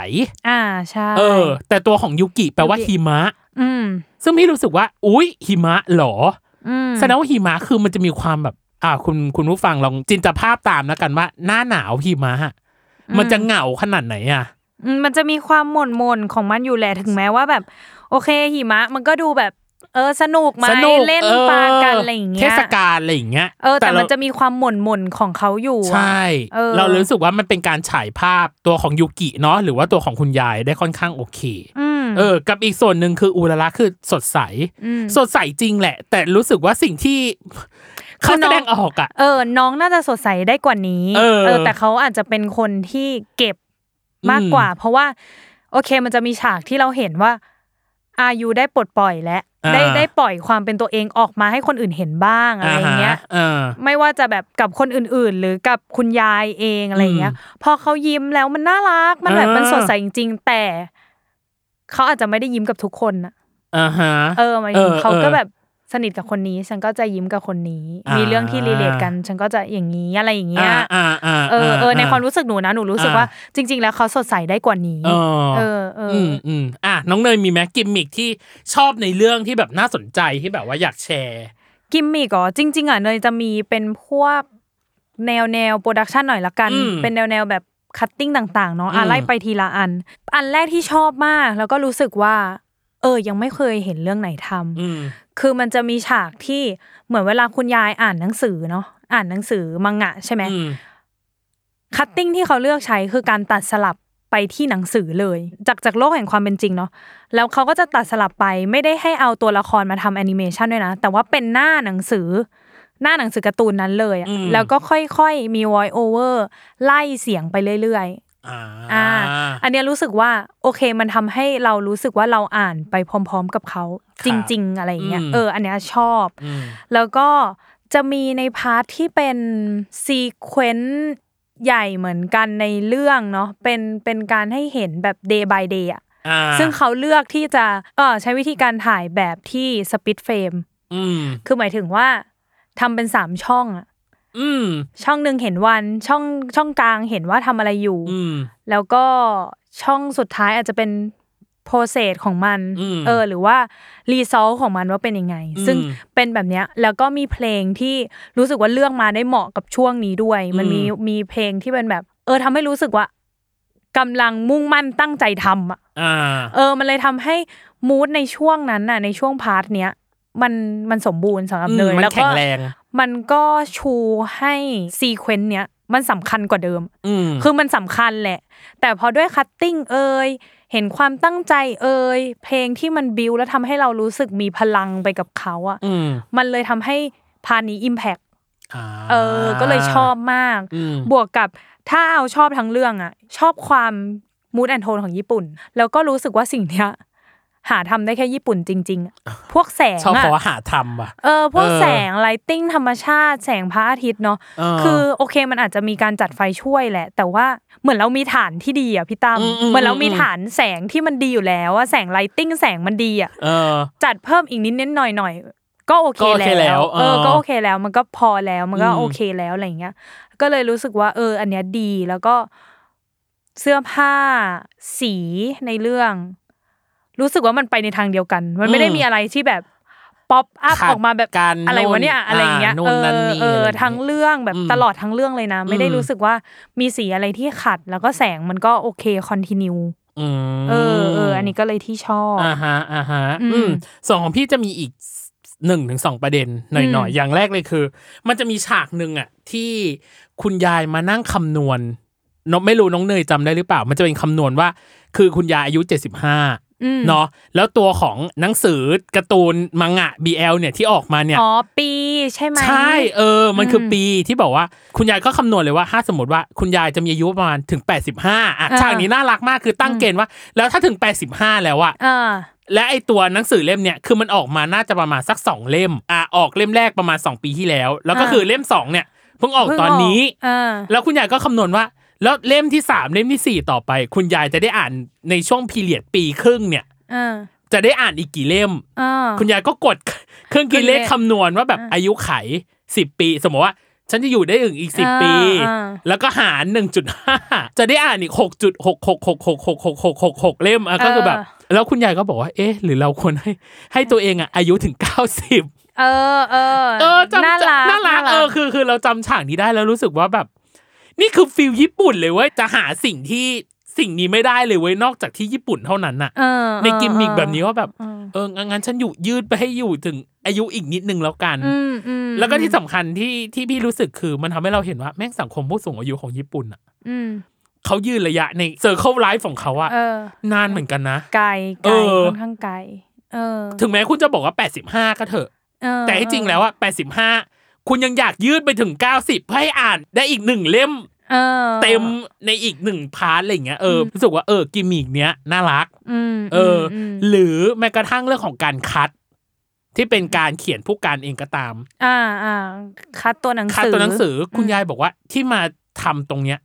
Speaker 2: อ่าใช่
Speaker 1: เออ แต่ตัวของยุกิแปลว่า
Speaker 2: ยุกิ
Speaker 1: หิมะ
Speaker 2: อืม
Speaker 1: ซึ่งพี่รู้สึกว่า อุ๊ยหิมะเหรอ
Speaker 2: อืม
Speaker 1: แสดงว่าหิมะคือมันจะมีความแบบ อ่า คุณคุณผู้ฟังลองจินตภาพตามแล้วกันว่า หน้าหนาวหิมะอะมันจะเหงาขนาดไหนอะ
Speaker 2: อืมมันจะมีความหม่นมนๆของมันอยู่แหละถึงแม้ว่าแบบ โอเคหิมะ มันก็ดูแบบ เออสนุกไหม
Speaker 1: สนุก
Speaker 2: เล่น
Speaker 1: ออ
Speaker 2: ปลากันอะไรอย่างเงี้ย
Speaker 1: เทศกาลอะไรอย่างเงี้ย
Speaker 2: เออแต่มัน
Speaker 1: เรา
Speaker 2: จะมีความหม่นมนๆของเขาอยู่อะ
Speaker 1: ใช่
Speaker 2: เออ
Speaker 1: เรารู้สึกว่ามันเป็นการฉายภาพตัวของยูกิเนาะหรือว่าตัวของคุณยายได้ค่อนข้างโอเค
Speaker 2: อืม
Speaker 1: เออ กับอีกส่วนหนึ่งคืออุระระคือสดใส
Speaker 2: อืม
Speaker 1: สดใสจริงแหละ แต่รู้สึกว่าสิ่งที่เขาแสดงออกอะ
Speaker 2: เออ น้องน่าจะสดใสได้กว่านี้
Speaker 1: เออ
Speaker 2: แต่เขาอาจจะเป็นคนที่เก็บมาก
Speaker 1: อืม
Speaker 2: กว่า เพราะว่า โอเค มันจะมีฉากที่เราเห็นว่า อายุได้ปลดปล่อยแล้วได้ได้ปล่อยความเป็นตัวเองออกมาให้คนอื่นเห็นบ้างอะไรอย่างเงี้ย
Speaker 1: ฮะเออ
Speaker 2: ไม่ว่าจะแบบกับคนอื่นๆ หรือกับคุณยายเองอะไรอย่างเงี้ย พอเขายิ้มแล้วมันน่ารักมันแบบ
Speaker 1: เออ
Speaker 2: มันสดใสจริง ๆ แต่เขาอาจจะไม่ได้ยิ้มกับทุกคนนะ
Speaker 1: อ่าฮะ
Speaker 2: เออหมายถึง
Speaker 1: เออ
Speaker 2: เขาก็
Speaker 1: เออ
Speaker 2: แบบ สนิทกับคนนี้ ฉันก็จะยิ้มกับคนนี้
Speaker 1: อ่ามี
Speaker 2: มีเรื่องที่ relate กัน ฉันก็จะอย่างนี้อะไรอย่างเงี้ย
Speaker 1: อ่าอ่า
Speaker 2: เออเออในความรู้สึกหนูนะหนูรู้สึก
Speaker 1: อ่า
Speaker 2: ว่าจริง ๆ แล้วเขาสดใสได้กว่านี้
Speaker 1: เออ
Speaker 2: เออเออ
Speaker 1: อืมอืมอะน้องเนยมีไหมกิมมิกที่ชอบในเรื่องที่แบบน่าสนใจที่แบบว่าอยากแชร์
Speaker 2: กิมมิกอ๋อจริง ๆอะเนยจะมีเป็นพวกแนวแนว production หน่อยละกัน
Speaker 1: อืม
Speaker 2: เป็นแนวแนวแบบ cutting ต่างๆเนาะอะ
Speaker 1: อืม
Speaker 2: ไล่ไปทีละอัน อันแรกที่ชอบมาก แล้วก็รู้สึกว่า เออยังไม่เคยเห็นเรื่องไหนทำ
Speaker 1: อืม
Speaker 2: คือมันจะมีฉากที่เหมือนเวลาคุณยายอ่านหนังสือเนาะอ่านหนังสือมังงะใช่ไหม
Speaker 1: อืม
Speaker 2: cutting ที่เขาเลือกใช้คือการตัดสลับไปที่หนังสือเลย จากจากโลกแห่งความเป็นจริงเนาะแล้วเขาก็จะตัดสลับไปไม่ได้ให้เอาตัวละครมาทำแอนิเมชันด้วยนะ แต่ว่าเป็นหน้าหนังสือ หน้าหนังสือการ์ตูนนั้นเลยอะ
Speaker 1: อืม
Speaker 2: แล้วก็ค่อยๆมี voice over ไล่เสียงไปเรื่อยๆ
Speaker 1: อ่า
Speaker 2: อ่า อันเนี้ยรู้สึกว่าโอเคมันทำให้เรารู้สึกว่าเราอ่านไปพร้อม ๆ กับเขาจริง ๆ อะไรอย่างเงี้ย
Speaker 1: อืม
Speaker 2: เออ อันเนี้ยชอบ
Speaker 1: อืม
Speaker 2: แล้วก็จะมีใน part ที่เป็น sequence ใหญ่เหมือนกันในเรื่องเนาะเป็นเป็นการให้เห็นแบบ day by day อะ
Speaker 1: อ่า
Speaker 2: ซึ่งเขาเลือกที่จะเออใช้วิธีการถ่ายแบบที่สปิ d เฟรม
Speaker 1: อืม
Speaker 2: คือหมายถึงว่าทำเป็นสามช่องอะ
Speaker 1: อืม
Speaker 2: ช่องหนึ่งเห็นวันช่องช่องกลางเห็นว่าทำอะไรอยู่
Speaker 1: อืม
Speaker 2: แล้วก็ช่องสุดท้ายอาจจะเป็นโปรเซสของมัน
Speaker 1: อืม
Speaker 2: เออ หรือว่ารีซอลของมันว่าเป็นยังไง
Speaker 1: อืม
Speaker 2: ซึ่งเป็นแบบเนี้ย แล้วก็มีเพลงที่รู้สึกว่าเลือกมาได้เหมาะกับช่วงนี้ด้วย มันมีมีเพลงที่เป็นแบบ เออทำให้รู้สึกว่ากำลังมุ่งมั่นตั้งใจทำอะ
Speaker 1: อ่า
Speaker 2: เออ มันเลยทำให้ mood ในช่วงนั้นน่ะ ในช่วง part เนี้ยมันมันสมบูรณ์สำหรับ
Speaker 1: อืม
Speaker 2: เนย
Speaker 1: มัน
Speaker 2: แล้วก็
Speaker 1: แข็งแรง
Speaker 2: มันก็ชูให้ sequence เนี้ยมันสำคัญกว่าเดิม
Speaker 1: อืม
Speaker 2: คือมันสำคัญแหละ แต่พอด้วย cutting เอ่ย เห็นความตั้งใจเอ่ย เพลงที่มันบิวแล้วทำให้เรารู้สึกมีพลังไปกับเขาอะ
Speaker 1: อืม
Speaker 2: มันเลยทำให้ part นี้ impact
Speaker 1: อ่า
Speaker 2: เออ ก็เลยชอบมาก
Speaker 1: อืม
Speaker 2: บวกกับถ้าเอาชอบทั้งเรื่องอะชอบความ mood and tone ของญี่ปุ่น แล้วก็รู้สึกว่าสิ่งเนี้ย หาทำได้แค่ญี่ปุ่นจริงๆอะพวกแสง
Speaker 1: ชอบ
Speaker 2: อะ
Speaker 1: ขอหาทำว่ะ
Speaker 2: เออพวก
Speaker 1: เออ
Speaker 2: แสง lighting ธรรมชาติ แสงพระอาทิตย์เนาะ
Speaker 1: เออ
Speaker 2: คือโอเคมันอาจจะมีการจัดไฟช่วยแหละ แต่ว่าเหมือนเรามีฐานที่ดีอะพี่ตั้ม
Speaker 1: อืมอืม
Speaker 2: เหมือนเรามี
Speaker 1: อืม
Speaker 2: ฐานแสงที่มันดีอยู่แล้วอะแสง lighting แสงมันดีอะ
Speaker 1: เออ
Speaker 2: จัดเพิ่มอีกนิดนิดหน่อยหน่อยๆก็โอเค
Speaker 1: ก็โอเคแล้
Speaker 2: แล้ว
Speaker 1: เออ
Speaker 2: เอ
Speaker 1: อ
Speaker 2: ก็โอเคแล้ว มันก็พอแล้ว มันก็
Speaker 1: อืม
Speaker 2: โอเคแล้วอะไรเงี้ย ก็เลยรู้สึกว่า เออ อันเนี้ยดี แล้วก็เสื้อผ้าสีในเรื่อง รู้สึกว่ามันไปในทางเดียวกัน มันไม่ได้มีอะไรที่แบบ pop up
Speaker 1: ขัด
Speaker 2: ออกมาแบบ
Speaker 1: กัน
Speaker 2: อะไรวะเนี่ย
Speaker 1: นู่น
Speaker 2: อะไรอย่างเงี้ย
Speaker 1: อ่านู่
Speaker 2: เอน
Speaker 1: นั่น
Speaker 2: อ
Speaker 1: นี่
Speaker 2: เออ
Speaker 1: อะไรอย่างเงี้ย
Speaker 2: ทั้งเรื่องแบบ
Speaker 1: อืม
Speaker 2: ตลอดทั้งเรื่องเลยนะ ไม่ได้
Speaker 1: อืม
Speaker 2: รู้สึกว่ามีสีอะไรที่ขัด แล้วก็แสงมันก็โอเค continue อื
Speaker 1: ม
Speaker 2: เออเอออันนี้ก็เลยที่ชอบ
Speaker 1: อ่าฮะอ่าฮะ
Speaker 2: อืม
Speaker 1: อืมส่วนของพี่จะมีอีกหนึ่งถึงสองประเด็นหน่อยหน่อย
Speaker 2: อืม
Speaker 1: อย่างแรกเลยคือ มันจะมีฉากหนึ่งอะที่คุณยายมานั่งคำนวณนไม่รู้น้องเนยจำได้หรือเปล่า มันจะเป็นคำนวณว่า คือคุณยายอายุเจ็ดสิบห้า
Speaker 2: อืม
Speaker 1: เนาะแล้วตัวของหนังสือการ์ตูนมังงะ BL เนี่ยที่ออกมาเนี่ย
Speaker 2: อ๋อปีใช่ไหม
Speaker 1: ใช่เออ มันคืออ
Speaker 2: ม
Speaker 1: ปีที่บอกว่า คุณยายก็คำนวณเลยว่าถ้าสมมติว่าคุณยายจะมีอายุประมาณถึง 85อะ
Speaker 2: อ่า
Speaker 1: ฉากนี้น่ารักมากคือตั้งเกณฑ์ว่า แล้วถ้าถึง 85 แล้วอะ
Speaker 2: อ่า
Speaker 1: และไอตัวหนังสือเล่มเนี่ยคือมันออกมาน่าจะประมาณสักสองเล่มอะออกเล่มแรกประมาณ 2 ปีที่แล้ว แล้วก็
Speaker 2: อ่า
Speaker 1: คือเล่ม2เนี่ยเพิ่งออก
Speaker 2: เพิ่ง
Speaker 1: ตอนนี้
Speaker 2: ออกอ่า
Speaker 1: แล้วคุณยายก็คำนวณว่า แล้วเล่มที่สามเล่มที่สี่ต่อไป คุณยายจะได้อ่านในช่วงพีเรียดปีครึ่งเนี่ย
Speaker 2: อ่า
Speaker 1: จะได้อ่านอีกกี่เล่ม
Speaker 2: อ่า
Speaker 1: คุณยายก็กดเครื่องคิดเลข
Speaker 2: เครื่องคิดเลข
Speaker 1: คำนวณว่าแบบ
Speaker 2: อ่า
Speaker 1: อายุไขสิบปี สมมติว่าฉันจะอยู่ได้ถึงอีกสิบ
Speaker 2: อ่า
Speaker 1: ปี
Speaker 2: อ่า
Speaker 1: แล้วก็หารหนึ่งจุดห้าจะได้อ่านอีกหกจุดหกหกหกหกหกหกหกหกหกเล่มอะก็คือแบบ แล้วคุณยายก็บอกว่า เอ๊ะ หรือเราควรให้ให้ตัวเองอะอายุถึงเก้าสิบ
Speaker 2: เออเออ
Speaker 1: เออจำ
Speaker 2: น่ารัก
Speaker 1: น่ารักเออคือคือเราจำฉากนี้ได้แล้วรู้สึกว่าแบบ นี่คือฟิลญี่ปุ่นเลยเว้ยจะหาสิ่งที่สิ่งนี้ไม่ได้เลยเว้ยนอกจากที่ญี่ปุ่นเท่านั้นน่ะ
Speaker 2: เออ
Speaker 1: ในกิมมิกแบบนี้ว่าแบบ
Speaker 2: เออ
Speaker 1: เอองั้นฉันอยู่ยืดไปให้อยู่ถึงอายุอีกนิดนึงแล้วกัน
Speaker 2: อืมอืม
Speaker 1: แล้วก็ที่สำคัญที่ที่พี่รู้สึกคือมันทำให้เราเห็นว่าแม่งสังคมผู้สูงอายุของญี่ปุ่นอะ
Speaker 2: อืม
Speaker 1: เขายืนระยะใน circle life ของเขาอะ
Speaker 2: เออ
Speaker 1: นานเหมือนกันนะ
Speaker 2: ไกล
Speaker 1: เอ
Speaker 2: ไกลค่อนข้างไกลเออ
Speaker 1: ถึงแม้คุณจะบอกว่า85ก็เถอะ
Speaker 2: เออ
Speaker 1: แต่ที่จริงแล้วอะ85คุณยังอยากยืดไปถึง90เพื่อให้อ่านได้อีกหนึ่งเล่ม
Speaker 2: เออ
Speaker 1: เต็มในอีกหนึ่ง part อะไรอย่างเงี้ยเออรู้สึกว่าเออกิมมิกเนี้ยน่ารัก
Speaker 2: อืม
Speaker 1: เอออ
Speaker 2: ม
Speaker 1: หรือแม้กระทั่งเรื่องของการคัด ที่เป็นการเขียนผู้การเองก็ตาม
Speaker 2: อ่าอ่าคัดตัวหนัง
Speaker 1: คัด
Speaker 2: สือ
Speaker 1: ตัวหนังสืออคุณยายบอกว่าที่มาทำตรงเนี้ย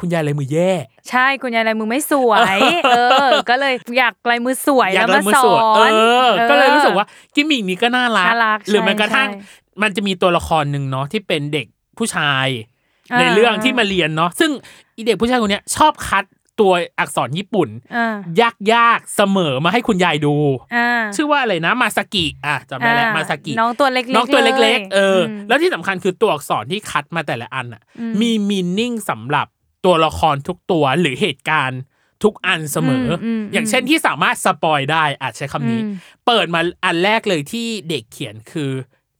Speaker 1: คุณยายเลยมือแย่
Speaker 2: ใช่คุณยายลายมือไม่สวย เออ ก็เลยอยากลายมือสวย
Speaker 1: อยาก
Speaker 2: แล้ว
Speaker 1: เล
Speaker 2: มาย
Speaker 1: มือ
Speaker 2: ส
Speaker 1: ส
Speaker 2: อ
Speaker 1: วดเอนอก็เลยรู้สึกว่ากิมมิกนี้ก็น่ารัก
Speaker 2: น่ารัก
Speaker 1: หรือ
Speaker 2: ใช่
Speaker 1: แม้กระทั่ง
Speaker 2: ใช่
Speaker 1: มันจะมีตัวละครหนึ่งเนาะที่เป็นเด็กผู้ชาย
Speaker 2: อ่า
Speaker 1: ในเรื่องที่มาเรียนเนาะซึ่งอีเด็กผู้ชายคนเนี้ยชอบคัดตัวอักษรญี่ปุ่น
Speaker 2: อ่ายา
Speaker 1: กยากๆเสมอมาให้คุณยายดู
Speaker 2: อ่า
Speaker 1: ชื่อว่าอะไรนะมาสกิอะจำได้แล้ว
Speaker 2: อ่
Speaker 1: มาสกิ
Speaker 2: น้องตัวเล็กๆ
Speaker 1: น้องตัวเล็ก ๆ เอออ
Speaker 2: ม
Speaker 1: แล้วที่สำคัญคือตัวอักษรที่คัดมาแต่ละอันอะ
Speaker 2: อืม
Speaker 1: มีมีนิ่งสำหรับตัวละครทุกตัวหรือเหตุการณ์ทุกอันเสมออ
Speaker 2: ม
Speaker 1: อย่างเช่นที่สามารถสปอยได้อาจใช้คำนี้
Speaker 2: อืม
Speaker 1: เปิดมาอันแรกเลยที่เด็กเขียนคือ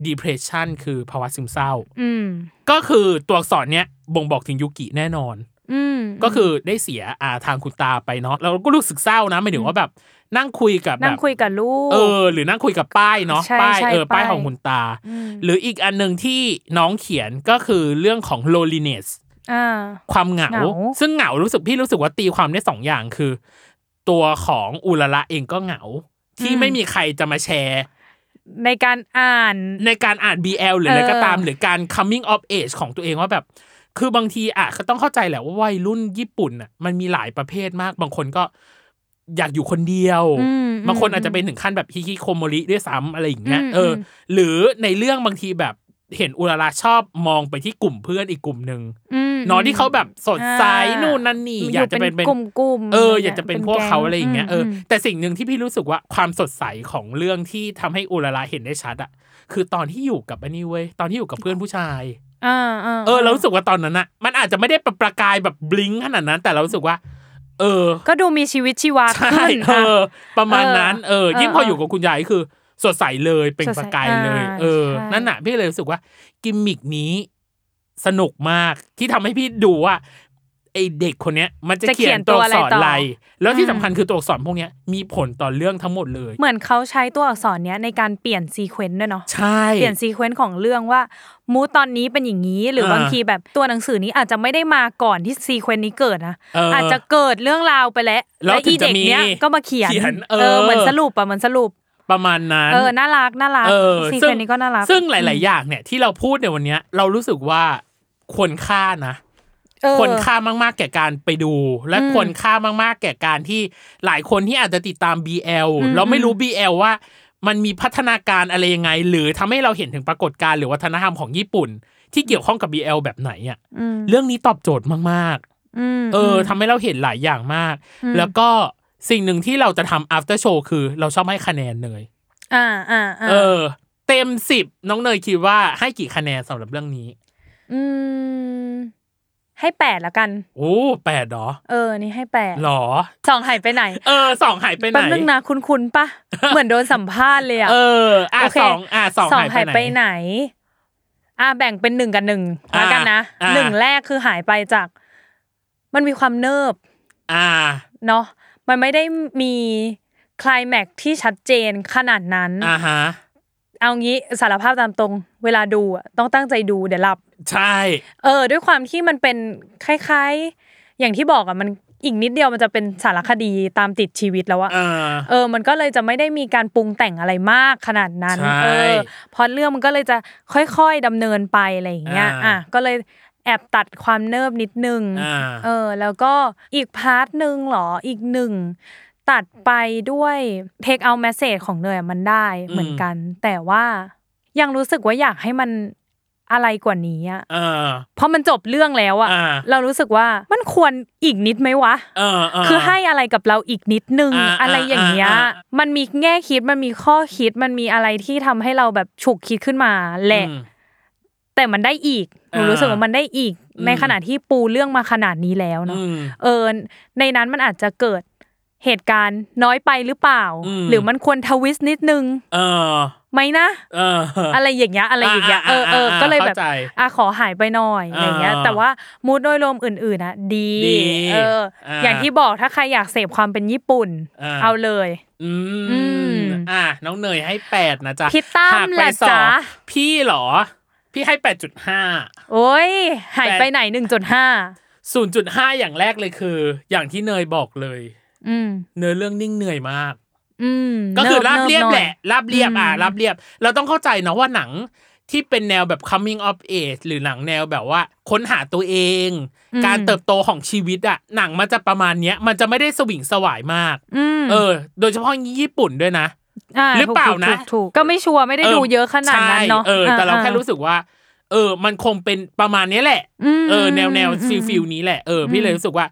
Speaker 1: depression คือภาวะซึมเศร้า
Speaker 2: อืม
Speaker 1: ก็คือตัวอักษรเนี้ยบ่งบอกถึงยุกิแน่นอน
Speaker 2: อืม
Speaker 1: ก็คือได้เสียอาทางคุณตาไปเนาะเราก็รู้สึกเศร้านะหมายถึงว่าแบบ นั่งคุยกับแบ
Speaker 2: นั่ง
Speaker 1: บ
Speaker 2: คุยกับลูก
Speaker 1: เออ หรือนั่งคุยกับป้ายเนาะ
Speaker 2: ใช่
Speaker 1: ป้าย
Speaker 2: ใช่
Speaker 1: เออป้าย
Speaker 2: ป้าย
Speaker 1: ของคุณตา
Speaker 2: ม
Speaker 1: หรืออีกอันหนึ่งที่น้องเขียนก็คือเรื่องของ loneliness
Speaker 2: อ่า
Speaker 1: ความเหงา
Speaker 2: เหงา
Speaker 1: ซึ่งเหงารู้สึกพี่รู้สึกว่าตีความได้สองอย่างคือ ตัวของอุลละเองก็เหงา ที่ไม่มีใครจะมาแชร์
Speaker 2: ในการอ่าน
Speaker 1: ในการอ่าน BL หรืออะไร
Speaker 2: เออ
Speaker 1: ก็ตามหรือการ coming of age ของตัวเองว่าแบบ คือบางทีอะก็ต้องเข้าใจแหละว่าวัยรุ่นญี่ปุ่นอะมันมีหลายประเภทมาก บางคนก็อยากอยู่คนเดียว
Speaker 2: อืม
Speaker 1: บางคนอาจจะเป็นถึงขั้นแบบฮิคิโคโมริด้วยซ้ำอะไรอย่างเงี้ย
Speaker 2: อืม
Speaker 1: เอออ
Speaker 2: ม
Speaker 1: หรือในเรื่องบางทีแบบ เห็นอุราราชอบมองไปที่กลุ่มเพื่อนอีกกลุ่มหนึ่ง
Speaker 2: อืม
Speaker 1: เนาะที่เขาแบบสดใส
Speaker 2: อ่า
Speaker 1: นู่นนั่นนี่อยากจะเป็น
Speaker 2: กลุ่มกลุ่มๆ
Speaker 1: เอออยากจะเป็นพวกเขาอะไรอย่างเงี้ยเอออ
Speaker 2: ม
Speaker 1: แต่สิ่งหนึ่งที่พี่รู้สึกว่าความสดใสของเรื่องที่ทำให้อุราราเห็นได้ชัดอะคือตอนที่อยู่กับอันนี้เว้ยตอนที่อยู่กับเพื่อนผู้ชาย
Speaker 2: อ่าอ่า
Speaker 1: เออเรารู้สึกว่าตอนนั้นอะมันอาจจะไม่ได้ประกายแบบบลิงขนาดนั้น แต่เรารู้สึกว่า เออ
Speaker 2: ก็ดูมีชีวิตชีวา
Speaker 1: ใช่
Speaker 2: ขึ้น
Speaker 1: เอ
Speaker 2: นะ
Speaker 1: อประมาณนั้น เออ
Speaker 2: เออ
Speaker 1: ยิ่งพอ
Speaker 2: เออ
Speaker 1: อยู่กับคุณยายคือ สดใสเลยเป็น
Speaker 2: สดใส
Speaker 1: ประกายเลย
Speaker 2: อ่า
Speaker 1: เออ
Speaker 2: ใช่
Speaker 1: นั่นน่ะ พี่เลยรู้สึกว่า กิมมิกนี้สนุกมากที่ทำให้พี่ดูว่าไอเด็กคนเนี้ย มันจะ
Speaker 2: จะเขี
Speaker 1: เขี
Speaker 2: ย
Speaker 1: ย
Speaker 2: น
Speaker 1: นตัวอักษร
Speaker 2: ตัวอะไรต่อ
Speaker 1: อะไร แล้วที่
Speaker 2: อืม
Speaker 1: สำคัญคือตัวอักษรพวกเนี้ยมีผลต่อเรื่องทั้งหมดเลย
Speaker 2: เหมือนเขาใช้ตัวอักษรเนี้ยในการเปลี่ยน sequence ด้วยเนาะ
Speaker 1: ใช่
Speaker 2: เปลี่ยน sequence ของเรื่องว่า mood ตอนนี้เป็นอย่างนี้ หรือ
Speaker 1: เออ
Speaker 2: บางทีแบบตัวหนังสือนี้อาจจะไม่ได้มาก่อนที่ sequence นี้เกิดนะ
Speaker 1: เอออ
Speaker 2: อาจจะเกิดเรื่องราวไปแล้ว
Speaker 1: แล้วถึงจะ
Speaker 2: เด็กเนี้ยก็มาเขียน
Speaker 1: เขียนเออ
Speaker 2: เหมือนสรุปอะเหมือนสรุป
Speaker 1: ประมาณนั้น
Speaker 2: เออน่ารักน่ารัก
Speaker 1: เออ
Speaker 2: sequence นี้ก็น่ารัก
Speaker 1: ซึ่งหลาย ๆ อย่างเนี่ยที่เราพูดในวันเนี้ยเรารู้สึกว่าควรค่านะ
Speaker 2: เออ
Speaker 1: ควรค่ามากๆ แก่การไปดู และ
Speaker 2: อืม
Speaker 1: ควรค่ามากๆ แก่การที่หลายคนที่อาจจะติดตาม BL
Speaker 2: อืม
Speaker 1: เราไม่รู้ BL ว่ามันมีพัฒนาการอะไรยังไง หรือทำให้เราเห็นถึงปรากฏการณ์หรือวัฒนธรรมของญี่ปุ่น ที่เกี่ยวข้องกับ BL แบบไหนอะ
Speaker 2: อืม
Speaker 1: เรื่องนี้ตอบโจทย์มาก
Speaker 2: อืม
Speaker 1: ๆเออทำให้เราเห็นหลายอย่างมาก
Speaker 2: อืม
Speaker 1: แล้วก็ สิ่งหนึ่งที่เราจะทำ after show คือเราชอบให้คะแนนเนย
Speaker 2: อ่าอ่าอ่า
Speaker 1: เออ เต็มสิบน้องเนยคิดว่าให้กี่คะแนนสำหรับเรื่องนี้
Speaker 2: อืม ให้แปดละกัน
Speaker 1: โอ้แปดเหรอ
Speaker 2: เออ นี่ให้แปด
Speaker 1: หรอ
Speaker 2: สองหายไปไหน
Speaker 1: เออสองหายไปไหน
Speaker 2: แป๊บนึงนะคุณคุณปะเหมือนโดนสัมภาษณ์เลยอะ
Speaker 1: เอออะ
Speaker 2: โอเค
Speaker 1: สองอะสองหาย
Speaker 2: หาย
Speaker 1: ไป
Speaker 2: ไป
Speaker 1: ไหน
Speaker 2: ไหนอะแบ่งเป็นหนึ่งกับหนึ่ง
Speaker 1: อ่า
Speaker 2: แล้วกันนะ
Speaker 1: อ่า
Speaker 2: หนึ่งแรกคือหายไปจาก มันมีความเนิบ
Speaker 1: อ่า
Speaker 2: เนาะ มันไม่ได้มีคลายแม็กซ์ที่ชัดเจนขนาดนั้น
Speaker 1: อ่าฮะ
Speaker 2: เอางี้สารภาพตามตรง เวลาดูอะต้องตั้งใจดูเดี๋ยวหลับ
Speaker 1: ใช่
Speaker 2: เออ ด้วยความที่มันเป็นคล้าย ๆ อย่างที่บอกอะมันอีกนิดเดียวมันจะเป็นสารคดีตามติดชีวิตแล้วอะ
Speaker 1: อ่า
Speaker 2: เออ มันก็เลยจะไม่ได้มีการปรุงแต่งอะไรมากขนาดนั้น
Speaker 1: ใช่
Speaker 2: เออพอเรื่องมันก็เลยจะค่อยๆดำเนินไปอะไรอย่างเงี้ย
Speaker 1: อ่า
Speaker 2: อะก็เลย แอบตัดความเนิบนิดนึง
Speaker 1: อ่า
Speaker 2: เออ แล้วก็อีกพาร์ทหนึ่งเหรออีกหนึ่งตัดไปด้วยเทคเอาแมสเซจของเนยอะมันได้เหมือนกัน แต่ว่ายังรู้สึกว่าอยากให้มันอะไรกว่านี้อะ
Speaker 1: เออ
Speaker 2: เพราะมันจบเรื่องแล้วอะ
Speaker 1: อ่า
Speaker 2: เรารู้สึกว่ามันควรอีกนิดไหมวะ
Speaker 1: เออเคื
Speaker 2: อให้อะไรกับเราอีกนิดนึง
Speaker 1: อ่า
Speaker 2: อะไรอย่างเงี้ย
Speaker 1: อ่าอ่า
Speaker 2: มันมีแง่คิดมันมีข้อคิดมันมีอะไรที่ทำให้เราแบบฉุกคิดขึ้นมาแหละ
Speaker 1: อืม
Speaker 2: แต่มันได้อีกหนู
Speaker 1: อ่ารู้
Speaker 2: รู้สึกว่ามันได้อีก
Speaker 1: อืม
Speaker 2: ในขณะที่ปูเรื่องมาขนาดนี้แล้วเนาะ
Speaker 1: อืม
Speaker 2: เออในนั้นมันอาจจะเกิดเหตุการณ์น้อยไปหรือเปล่า
Speaker 1: อืม
Speaker 2: หรือมันควรทวิสต์นิดนึง
Speaker 1: เออ
Speaker 2: ไหมนะ
Speaker 1: เออ
Speaker 2: อะไรอย่างเงี้ยอะไรอย่างเงี้ยเออเออ
Speaker 1: อ่า
Speaker 2: ก็เลยแบบ
Speaker 1: เข้าใจ
Speaker 2: อะขอหายไปหน่อยอะไรเงี้ย
Speaker 1: อ่า
Speaker 2: แต่ว่ามูดโดยรวมอื่นๆนะดี
Speaker 1: ดี
Speaker 2: เอออาอย่างที่บอกถ้าใครอยากเสพความเป็นญี่ปุ่น
Speaker 1: อ่า
Speaker 2: เอาเลย
Speaker 1: อื
Speaker 2: อื
Speaker 1: ม
Speaker 2: ม
Speaker 1: อะน้องเนยให้แปดนะจ๊ะ
Speaker 2: พี่ตั้ม
Speaker 1: หักไป
Speaker 2: ล่ะ
Speaker 1: สอง
Speaker 2: จ๊ะ
Speaker 1: พี่เหรอ พี่ให้แปดจุดห้า
Speaker 2: โอ้ยหาย
Speaker 1: แต่
Speaker 2: ไปไหนหนึ่งจุดห้า
Speaker 1: ศูนย์จุดห้าอย่างแรกเลยคือ อย่างที่เนยบอกเลย
Speaker 2: อืม
Speaker 1: เนื้อเรื่องนิ่งเหนื่อยมาก
Speaker 2: อืม
Speaker 1: ก็คือราบ
Speaker 2: นิ
Speaker 1: เรียบ
Speaker 2: นิ
Speaker 1: แหละราบเรียบอะ
Speaker 2: อืม
Speaker 1: ราบเรียบ เราต้องเข้าใจเนาะว่าหนังที่เป็นแนวแบบ coming of age หรือหนังแนวแบบว่า ค้นหาตัวเอง การเติบโตของชีวิตอะหนังมันจะประมาณเนี้ย มันจะไม่ได้สวิงสวายมาก
Speaker 2: อืม
Speaker 1: เออ โดยเฉพาะญี่ปุ่นด้วยนะา หรือเปล่า
Speaker 2: ถูก
Speaker 1: นะ
Speaker 2: ถูกถูกก็ไม่ sure ไม่ได้ดูเยอะขนาดนั้นเนาะ
Speaker 1: ใช่เออ แต่เราแค่รู้สึกว่า เออ มันคงเป็นประมาณนี้แหละ
Speaker 2: ม
Speaker 1: เออ แนวแนว
Speaker 2: อืม
Speaker 1: feel feel นี้แหละเออพี่เลยรู้สึกว่า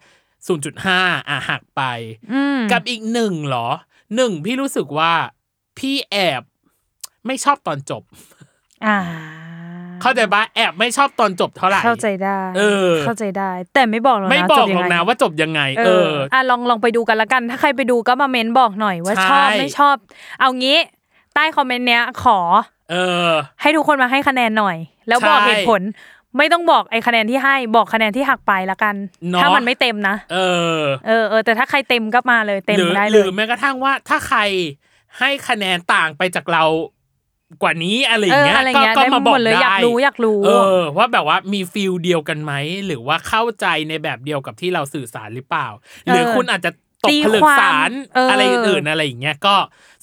Speaker 1: 0.5อะหักไป
Speaker 2: อืม
Speaker 1: กับอีกหนึ่งเหรอหนึ่งพี่รู้สึกว่าพี่แอบไม่ชอบตอนจบ
Speaker 2: อ่า
Speaker 1: เข้าใจปะแอบไม่ชอบตอนจบเท่าไหร่
Speaker 2: เข้าใจได้
Speaker 1: เออ
Speaker 2: เข้าใจได้ แต่ไม่บอกหรอกนะ
Speaker 1: ไม่บอกหร
Speaker 2: ยั
Speaker 1: อก
Speaker 2: งไง
Speaker 1: นะว่าจบยังไง
Speaker 2: เอ
Speaker 1: เอ
Speaker 2: อ
Speaker 1: อ
Speaker 2: อะลองลองไปดูกันละกัน ถ้าใครไปดูก็มา comment บอกหน่อยว่า
Speaker 1: ใช่
Speaker 2: ชอบไม่ชอบ เอางี้ ใต้คอมเมนต์เนี้ยขอ
Speaker 1: เออ
Speaker 2: ให้ทุกคนมาให้คะแนนหน่อย แล้วบอก
Speaker 1: ใช่
Speaker 2: เหตุผลไม่ต้องบอกไอ้คะแนนที่ให้บอกคะแนนที่หักไปละกัน
Speaker 1: เนอะ
Speaker 2: ถ้ามันไม่เต็มนะ
Speaker 1: เออ
Speaker 2: เออเออแต่ถ้าใครเต็มก็มาเลยเต็ม
Speaker 1: หรือ
Speaker 2: ได้เลยหรื
Speaker 1: อแม้กระทั่งว่าถ้าใครให้คะแนนต่างไปจากเรา กว่านี้อะไรอ
Speaker 2: เอย่างอ
Speaker 1: เงี้ย
Speaker 2: อะไร
Speaker 1: ก็
Speaker 2: เงี้ย
Speaker 1: ก็
Speaker 2: ได้
Speaker 1: มา
Speaker 2: ห
Speaker 1: บอ
Speaker 2: ม
Speaker 1: ก
Speaker 2: ดเลย
Speaker 1: ได้
Speaker 2: อยากรู้อยากรู้
Speaker 1: เออ ว่าแบบว่ามี feel เดียวกันไหมหรือว่าเข้าใจในแบบเดียวกับที่เราสื่อสารหรือเปล่า หรือคุณอาจจะตก
Speaker 2: ตี
Speaker 1: ผลึก
Speaker 2: ความ
Speaker 1: สาร
Speaker 2: เอออ
Speaker 1: อะไรอื่นๆอะไรอย่างเงี้ยก็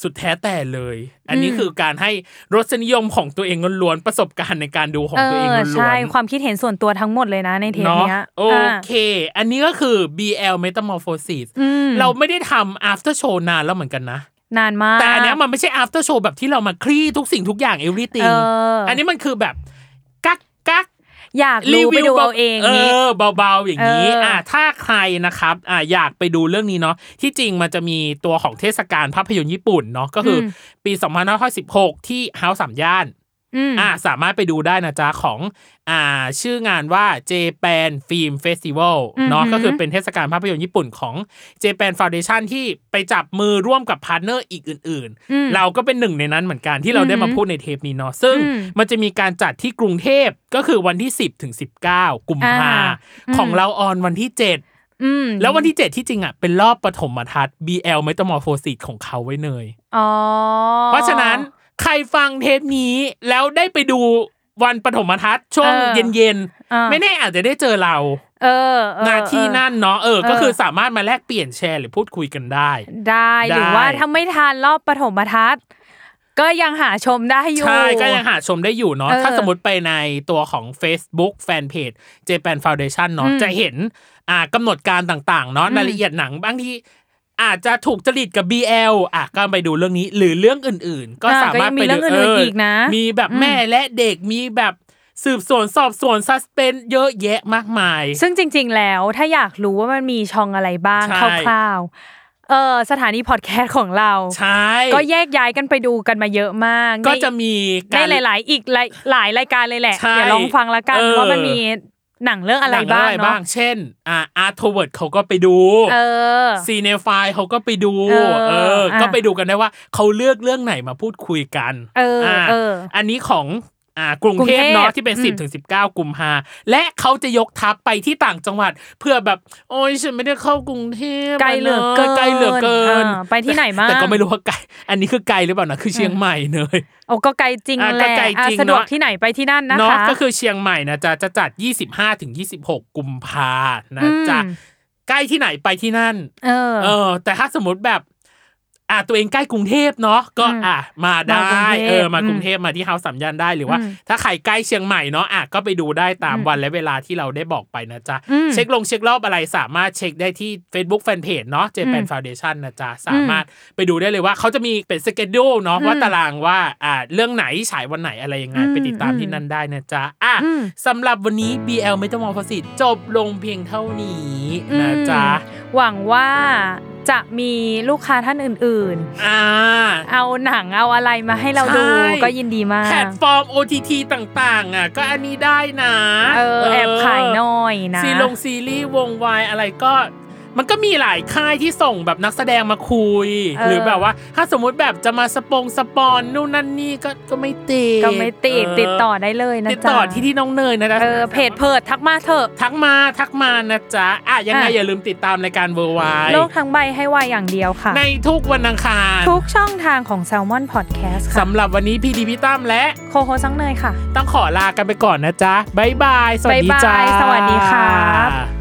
Speaker 1: สุดแท้แต่เลย อันนี้
Speaker 2: อืม
Speaker 1: คือการให้รสนิยมของตัวเองล้วนๆประสบการณ์ในการดูของ
Speaker 2: เอ
Speaker 1: ตัวเอง
Speaker 2: อ
Speaker 1: ล้วน
Speaker 2: ใช่ความคิดเห็นส่วนตัวทั้งหมดเลยนะในเทป
Speaker 1: เนาะ
Speaker 2: เนี้ย
Speaker 1: โอ
Speaker 2: อะ
Speaker 1: เค อันนี้ก็คือ BL Metamorphosis
Speaker 2: อืม
Speaker 1: เราไม่ได้ทำ after show นานแล้วเหมือนกันนะ
Speaker 2: นานมาก
Speaker 1: แต่อันเนี้ยมันไม่ใช่ after show แบบที่เรามาคลี่ทุกสิ่งทุกอย่าง everything
Speaker 2: เอออั
Speaker 1: อันนี้มันคือแบบกักกัก
Speaker 2: อยากรู้ไปดูเอาเอง
Speaker 1: เอ
Speaker 2: งี้
Speaker 1: อเบาๆอย่างนี้
Speaker 2: เอออ่
Speaker 1: อะถ้าใครนะครับอะอยากไปดูเรื่องนี้เนาะที่จริงมันจะมีตัวของเทศกาลภาพยนตร์ญี่ปุ่นเนาะก็คืออปี 2516 ที่เฮาส์สามย่าน
Speaker 2: อืม
Speaker 1: อะสามารถไปดูได้นะจ๊ะของอ่าชื่องานว่า Japan Film Festival เนาะ
Speaker 2: อือหือ
Speaker 1: ก็คือเป็นเทศกาลภาพยนตร์ญี่ปุ่นของ Japan Foundation ที่ไปจับมือร่วมกับ partner อีกอื่น
Speaker 2: อืม
Speaker 1: ๆเราก็เป็นหนึ่งในนั้นเหมือนกันที่เราได้มาพูดในเทปนี้เนาะซึ่ง
Speaker 2: อืม
Speaker 1: มันจะมีการจัดที่กรุงเทพก็คือวันที่ 10ถึง19 กุมภา
Speaker 2: อ่าอืม
Speaker 1: ของเราออนวันที่7
Speaker 2: อืม
Speaker 1: แล้ววันที่7ที่จริงอะเป็นรอบปฐมทัศน์ BL Metamorphosis ของเขาไว้เนย
Speaker 2: อ๋อ
Speaker 1: เพราะฉะนั้น ใครฟังเทปนี้แล้วได้ไปดูวันปฐมทัศน์ช่วง
Speaker 2: เออ
Speaker 1: เย็น
Speaker 2: อ่า
Speaker 1: ๆไม่แน่อาจจะได้เจอเรา
Speaker 2: เออเออ
Speaker 1: หน้าที่
Speaker 2: เออ
Speaker 1: นั่นเนาะเออ
Speaker 2: เออ
Speaker 1: ก็คือสามารถมาแลกเปลี่ยนแชร์หรือพูดคุยกันได้
Speaker 2: ได้หรือ
Speaker 1: ได้
Speaker 2: ว่าถ้าไม่ทานรอบปฐมทัศน์ก็ยังหาชมได้อยู่
Speaker 1: ใช่ ก็ยังหาชมได้อยู่เนาะ
Speaker 2: เออ
Speaker 1: ถ้าสมมติไปในตัวของ Facebook Fanpage Japan Foundation เนาะ
Speaker 2: อืม
Speaker 1: จะเห็นอ่ากำหนดการต่างๆเนาะ
Speaker 2: อืม
Speaker 1: รายละเอียดหนังบางที อาจจะถูกจริตกับ BL อะก็ไปดูเรื่องนี้ หรือเรื่องอื่น ๆ ก็
Speaker 2: อ่า
Speaker 1: สามารถ
Speaker 2: ก็ยังมี
Speaker 1: ไป
Speaker 2: เรื่องอื่นๆอีกนะ
Speaker 1: มีแบบ
Speaker 2: อืม
Speaker 1: แม่และเด็กมีแบบสืบสวนสอบสวนซัสเพนเยอะแยะมากมาย
Speaker 2: ซึ่งจริง ๆ แล้วถ้าอยากรู้ว่ามันมีช่องอะไรบ้าง
Speaker 1: ใช่
Speaker 2: คร่าวๆเออสถานีพอดแคสต์ของเรา
Speaker 1: ใช่
Speaker 2: ก็แยกย้ายกันไปดูกันมาเยอะมาก
Speaker 1: ก็
Speaker 2: ใน
Speaker 1: จะมี
Speaker 2: ใน
Speaker 1: การ
Speaker 2: หลาย ๆ อีกหลายหลายรายการเลยแหละ
Speaker 1: ใช่
Speaker 2: เดี๋ยวลองฟังละกัน
Speaker 1: เออ
Speaker 2: ว่ามันมี หนังเรื่องอะไร
Speaker 1: นะ
Speaker 2: บ้าง
Speaker 1: อะไร
Speaker 2: เนาะ
Speaker 1: บ้างเช่น อ่าอาร์ทเวิร์ดเขาก็ไปดู
Speaker 2: เออ
Speaker 1: Cinephile เขาก็ไปดู
Speaker 2: เออ
Speaker 1: เออ
Speaker 2: อะ
Speaker 1: ก็ไปดูกันได้ว่าเขาเลือกเรื่องไหนมาพูดคุยกัน
Speaker 2: เออ
Speaker 1: อะ
Speaker 2: เออ
Speaker 1: อันนี้ของ อ่ากรุงเทพ
Speaker 2: กรุงเทพ
Speaker 1: เนาะที่เป็น
Speaker 2: อืม
Speaker 1: 10ถึง19กุมภาและเขาจะยกทัพไปที่ต่างจังหวัด เพื่อแบบ โอ้ยฉันไม่ได้เข้ากรุงเทพะ
Speaker 2: ไกลเหลือเกิน
Speaker 1: ไกลเหลือเกิน
Speaker 2: อ่าไปที่ไหนมา
Speaker 1: แต่ก็ไม่รู้ว่าไกล อันนี้คือไกลหรือเปล่านะคือเชียงใหม่เนย
Speaker 2: โอ้ก็ไกลจริง
Speaker 1: อะ
Speaker 2: แห
Speaker 1: ก็
Speaker 2: ละ
Speaker 1: ไกล
Speaker 2: อะ
Speaker 1: จริง
Speaker 2: สะดวก
Speaker 1: เนอะ
Speaker 2: ที่ไหนไปที่นั่นนะ
Speaker 1: เนาะ
Speaker 2: คะ
Speaker 1: ก็คือเชียงใหม่นะจ๊ะจะจัด 25ถึง26 กุมภานะจ๊ะ
Speaker 2: อืม
Speaker 1: ใกล้ที่ไหนไปที่นั่น
Speaker 2: เออ
Speaker 1: เออแต่ถ้าสมมติแบบ อะตัวเองใกล้กรุงเทพเนาะก็
Speaker 2: อืม
Speaker 1: อะมาได้
Speaker 2: มากรุงเทพ
Speaker 1: เออมากรุง
Speaker 2: อืม
Speaker 1: เทพมาที่เฮาสามย่านได้หรือว่า
Speaker 2: อืม
Speaker 1: ถ้าใครใกล้เชียงใหม่เนาะอะก็ไปดูได้ตาม
Speaker 2: อืม
Speaker 1: วันและเวลาที่เราได้บอกไปนะจ๊ะ
Speaker 2: อืม
Speaker 1: เช็คลงเช็ครอบอะไรสามารถเช็คได้ที่ Facebook Fanpage เนาะ Japan
Speaker 2: อืม
Speaker 1: Foundation นะจ๊ะ สามารถไปดูได้เลยว่าเขาจะมีเป็นสเกจดูเนาะ
Speaker 2: อืม
Speaker 1: ว่าตารางว่าอ่าเรื่องไหนฉายวันไหนอะไรยังไง
Speaker 2: อืม
Speaker 1: ไปติดตาม
Speaker 2: อืม
Speaker 1: ที่นั่นได้นะจ๊ะอะ
Speaker 2: อืม
Speaker 1: สำหรับวันนี้ BL ไม่ต้องมองภาษีจบลงเพียงเท่านี้นะจ๊ะ
Speaker 2: หวังว่า จะมีลูกค้าท่านอื่น
Speaker 1: อ่า
Speaker 2: ๆเอาหนังเอาอะไรมาให้เราดู
Speaker 1: ใช่
Speaker 2: ก็ยินดีมาก
Speaker 1: แพลตฟอร์ม OTT ต่างๆอะก็อันนี้ได้นะ
Speaker 2: เออแอบขายหน่อยนะ
Speaker 1: ซีลงซีรีส์วงวายอะไรก็ มันก็มีหลายค่ายที่ส่งแบบนักแสดงมาคุย
Speaker 2: เออ
Speaker 1: หรือแบบว่า ถ้าสมมุติแบบจะมาสปง spon นู่นนั่นนี่ก็ก็ไม่ติด
Speaker 2: ก็ไม่ติดติดต่อได้เลยนะ
Speaker 1: ติด
Speaker 2: จ๊ะ
Speaker 1: ต่อที่ที่น้องเนยนะจ๊ะ
Speaker 2: เออเพจเพิดทักมาเถอะ
Speaker 1: ทักมาทักมานะจ๊ะอะยังไง
Speaker 2: อะ
Speaker 1: อย่าลืมติดตามรายการ World Y
Speaker 2: โลกทั้งใบให้วายอย่างเดียวค่ะ
Speaker 1: ในทุกวันอังคาร
Speaker 2: ทุกช่องทางของ Salmon Podcast ค่ะ
Speaker 1: สำหรับวันนี้พี่ดีพี่ตั้มและ
Speaker 2: co-host น้องเนยค่ะ
Speaker 1: ต้องขอลากันไปก่อนนะจ๊ะบ๊ายบายสวัสดีจ้า
Speaker 2: บ๊ายบายสวัสดีครับบ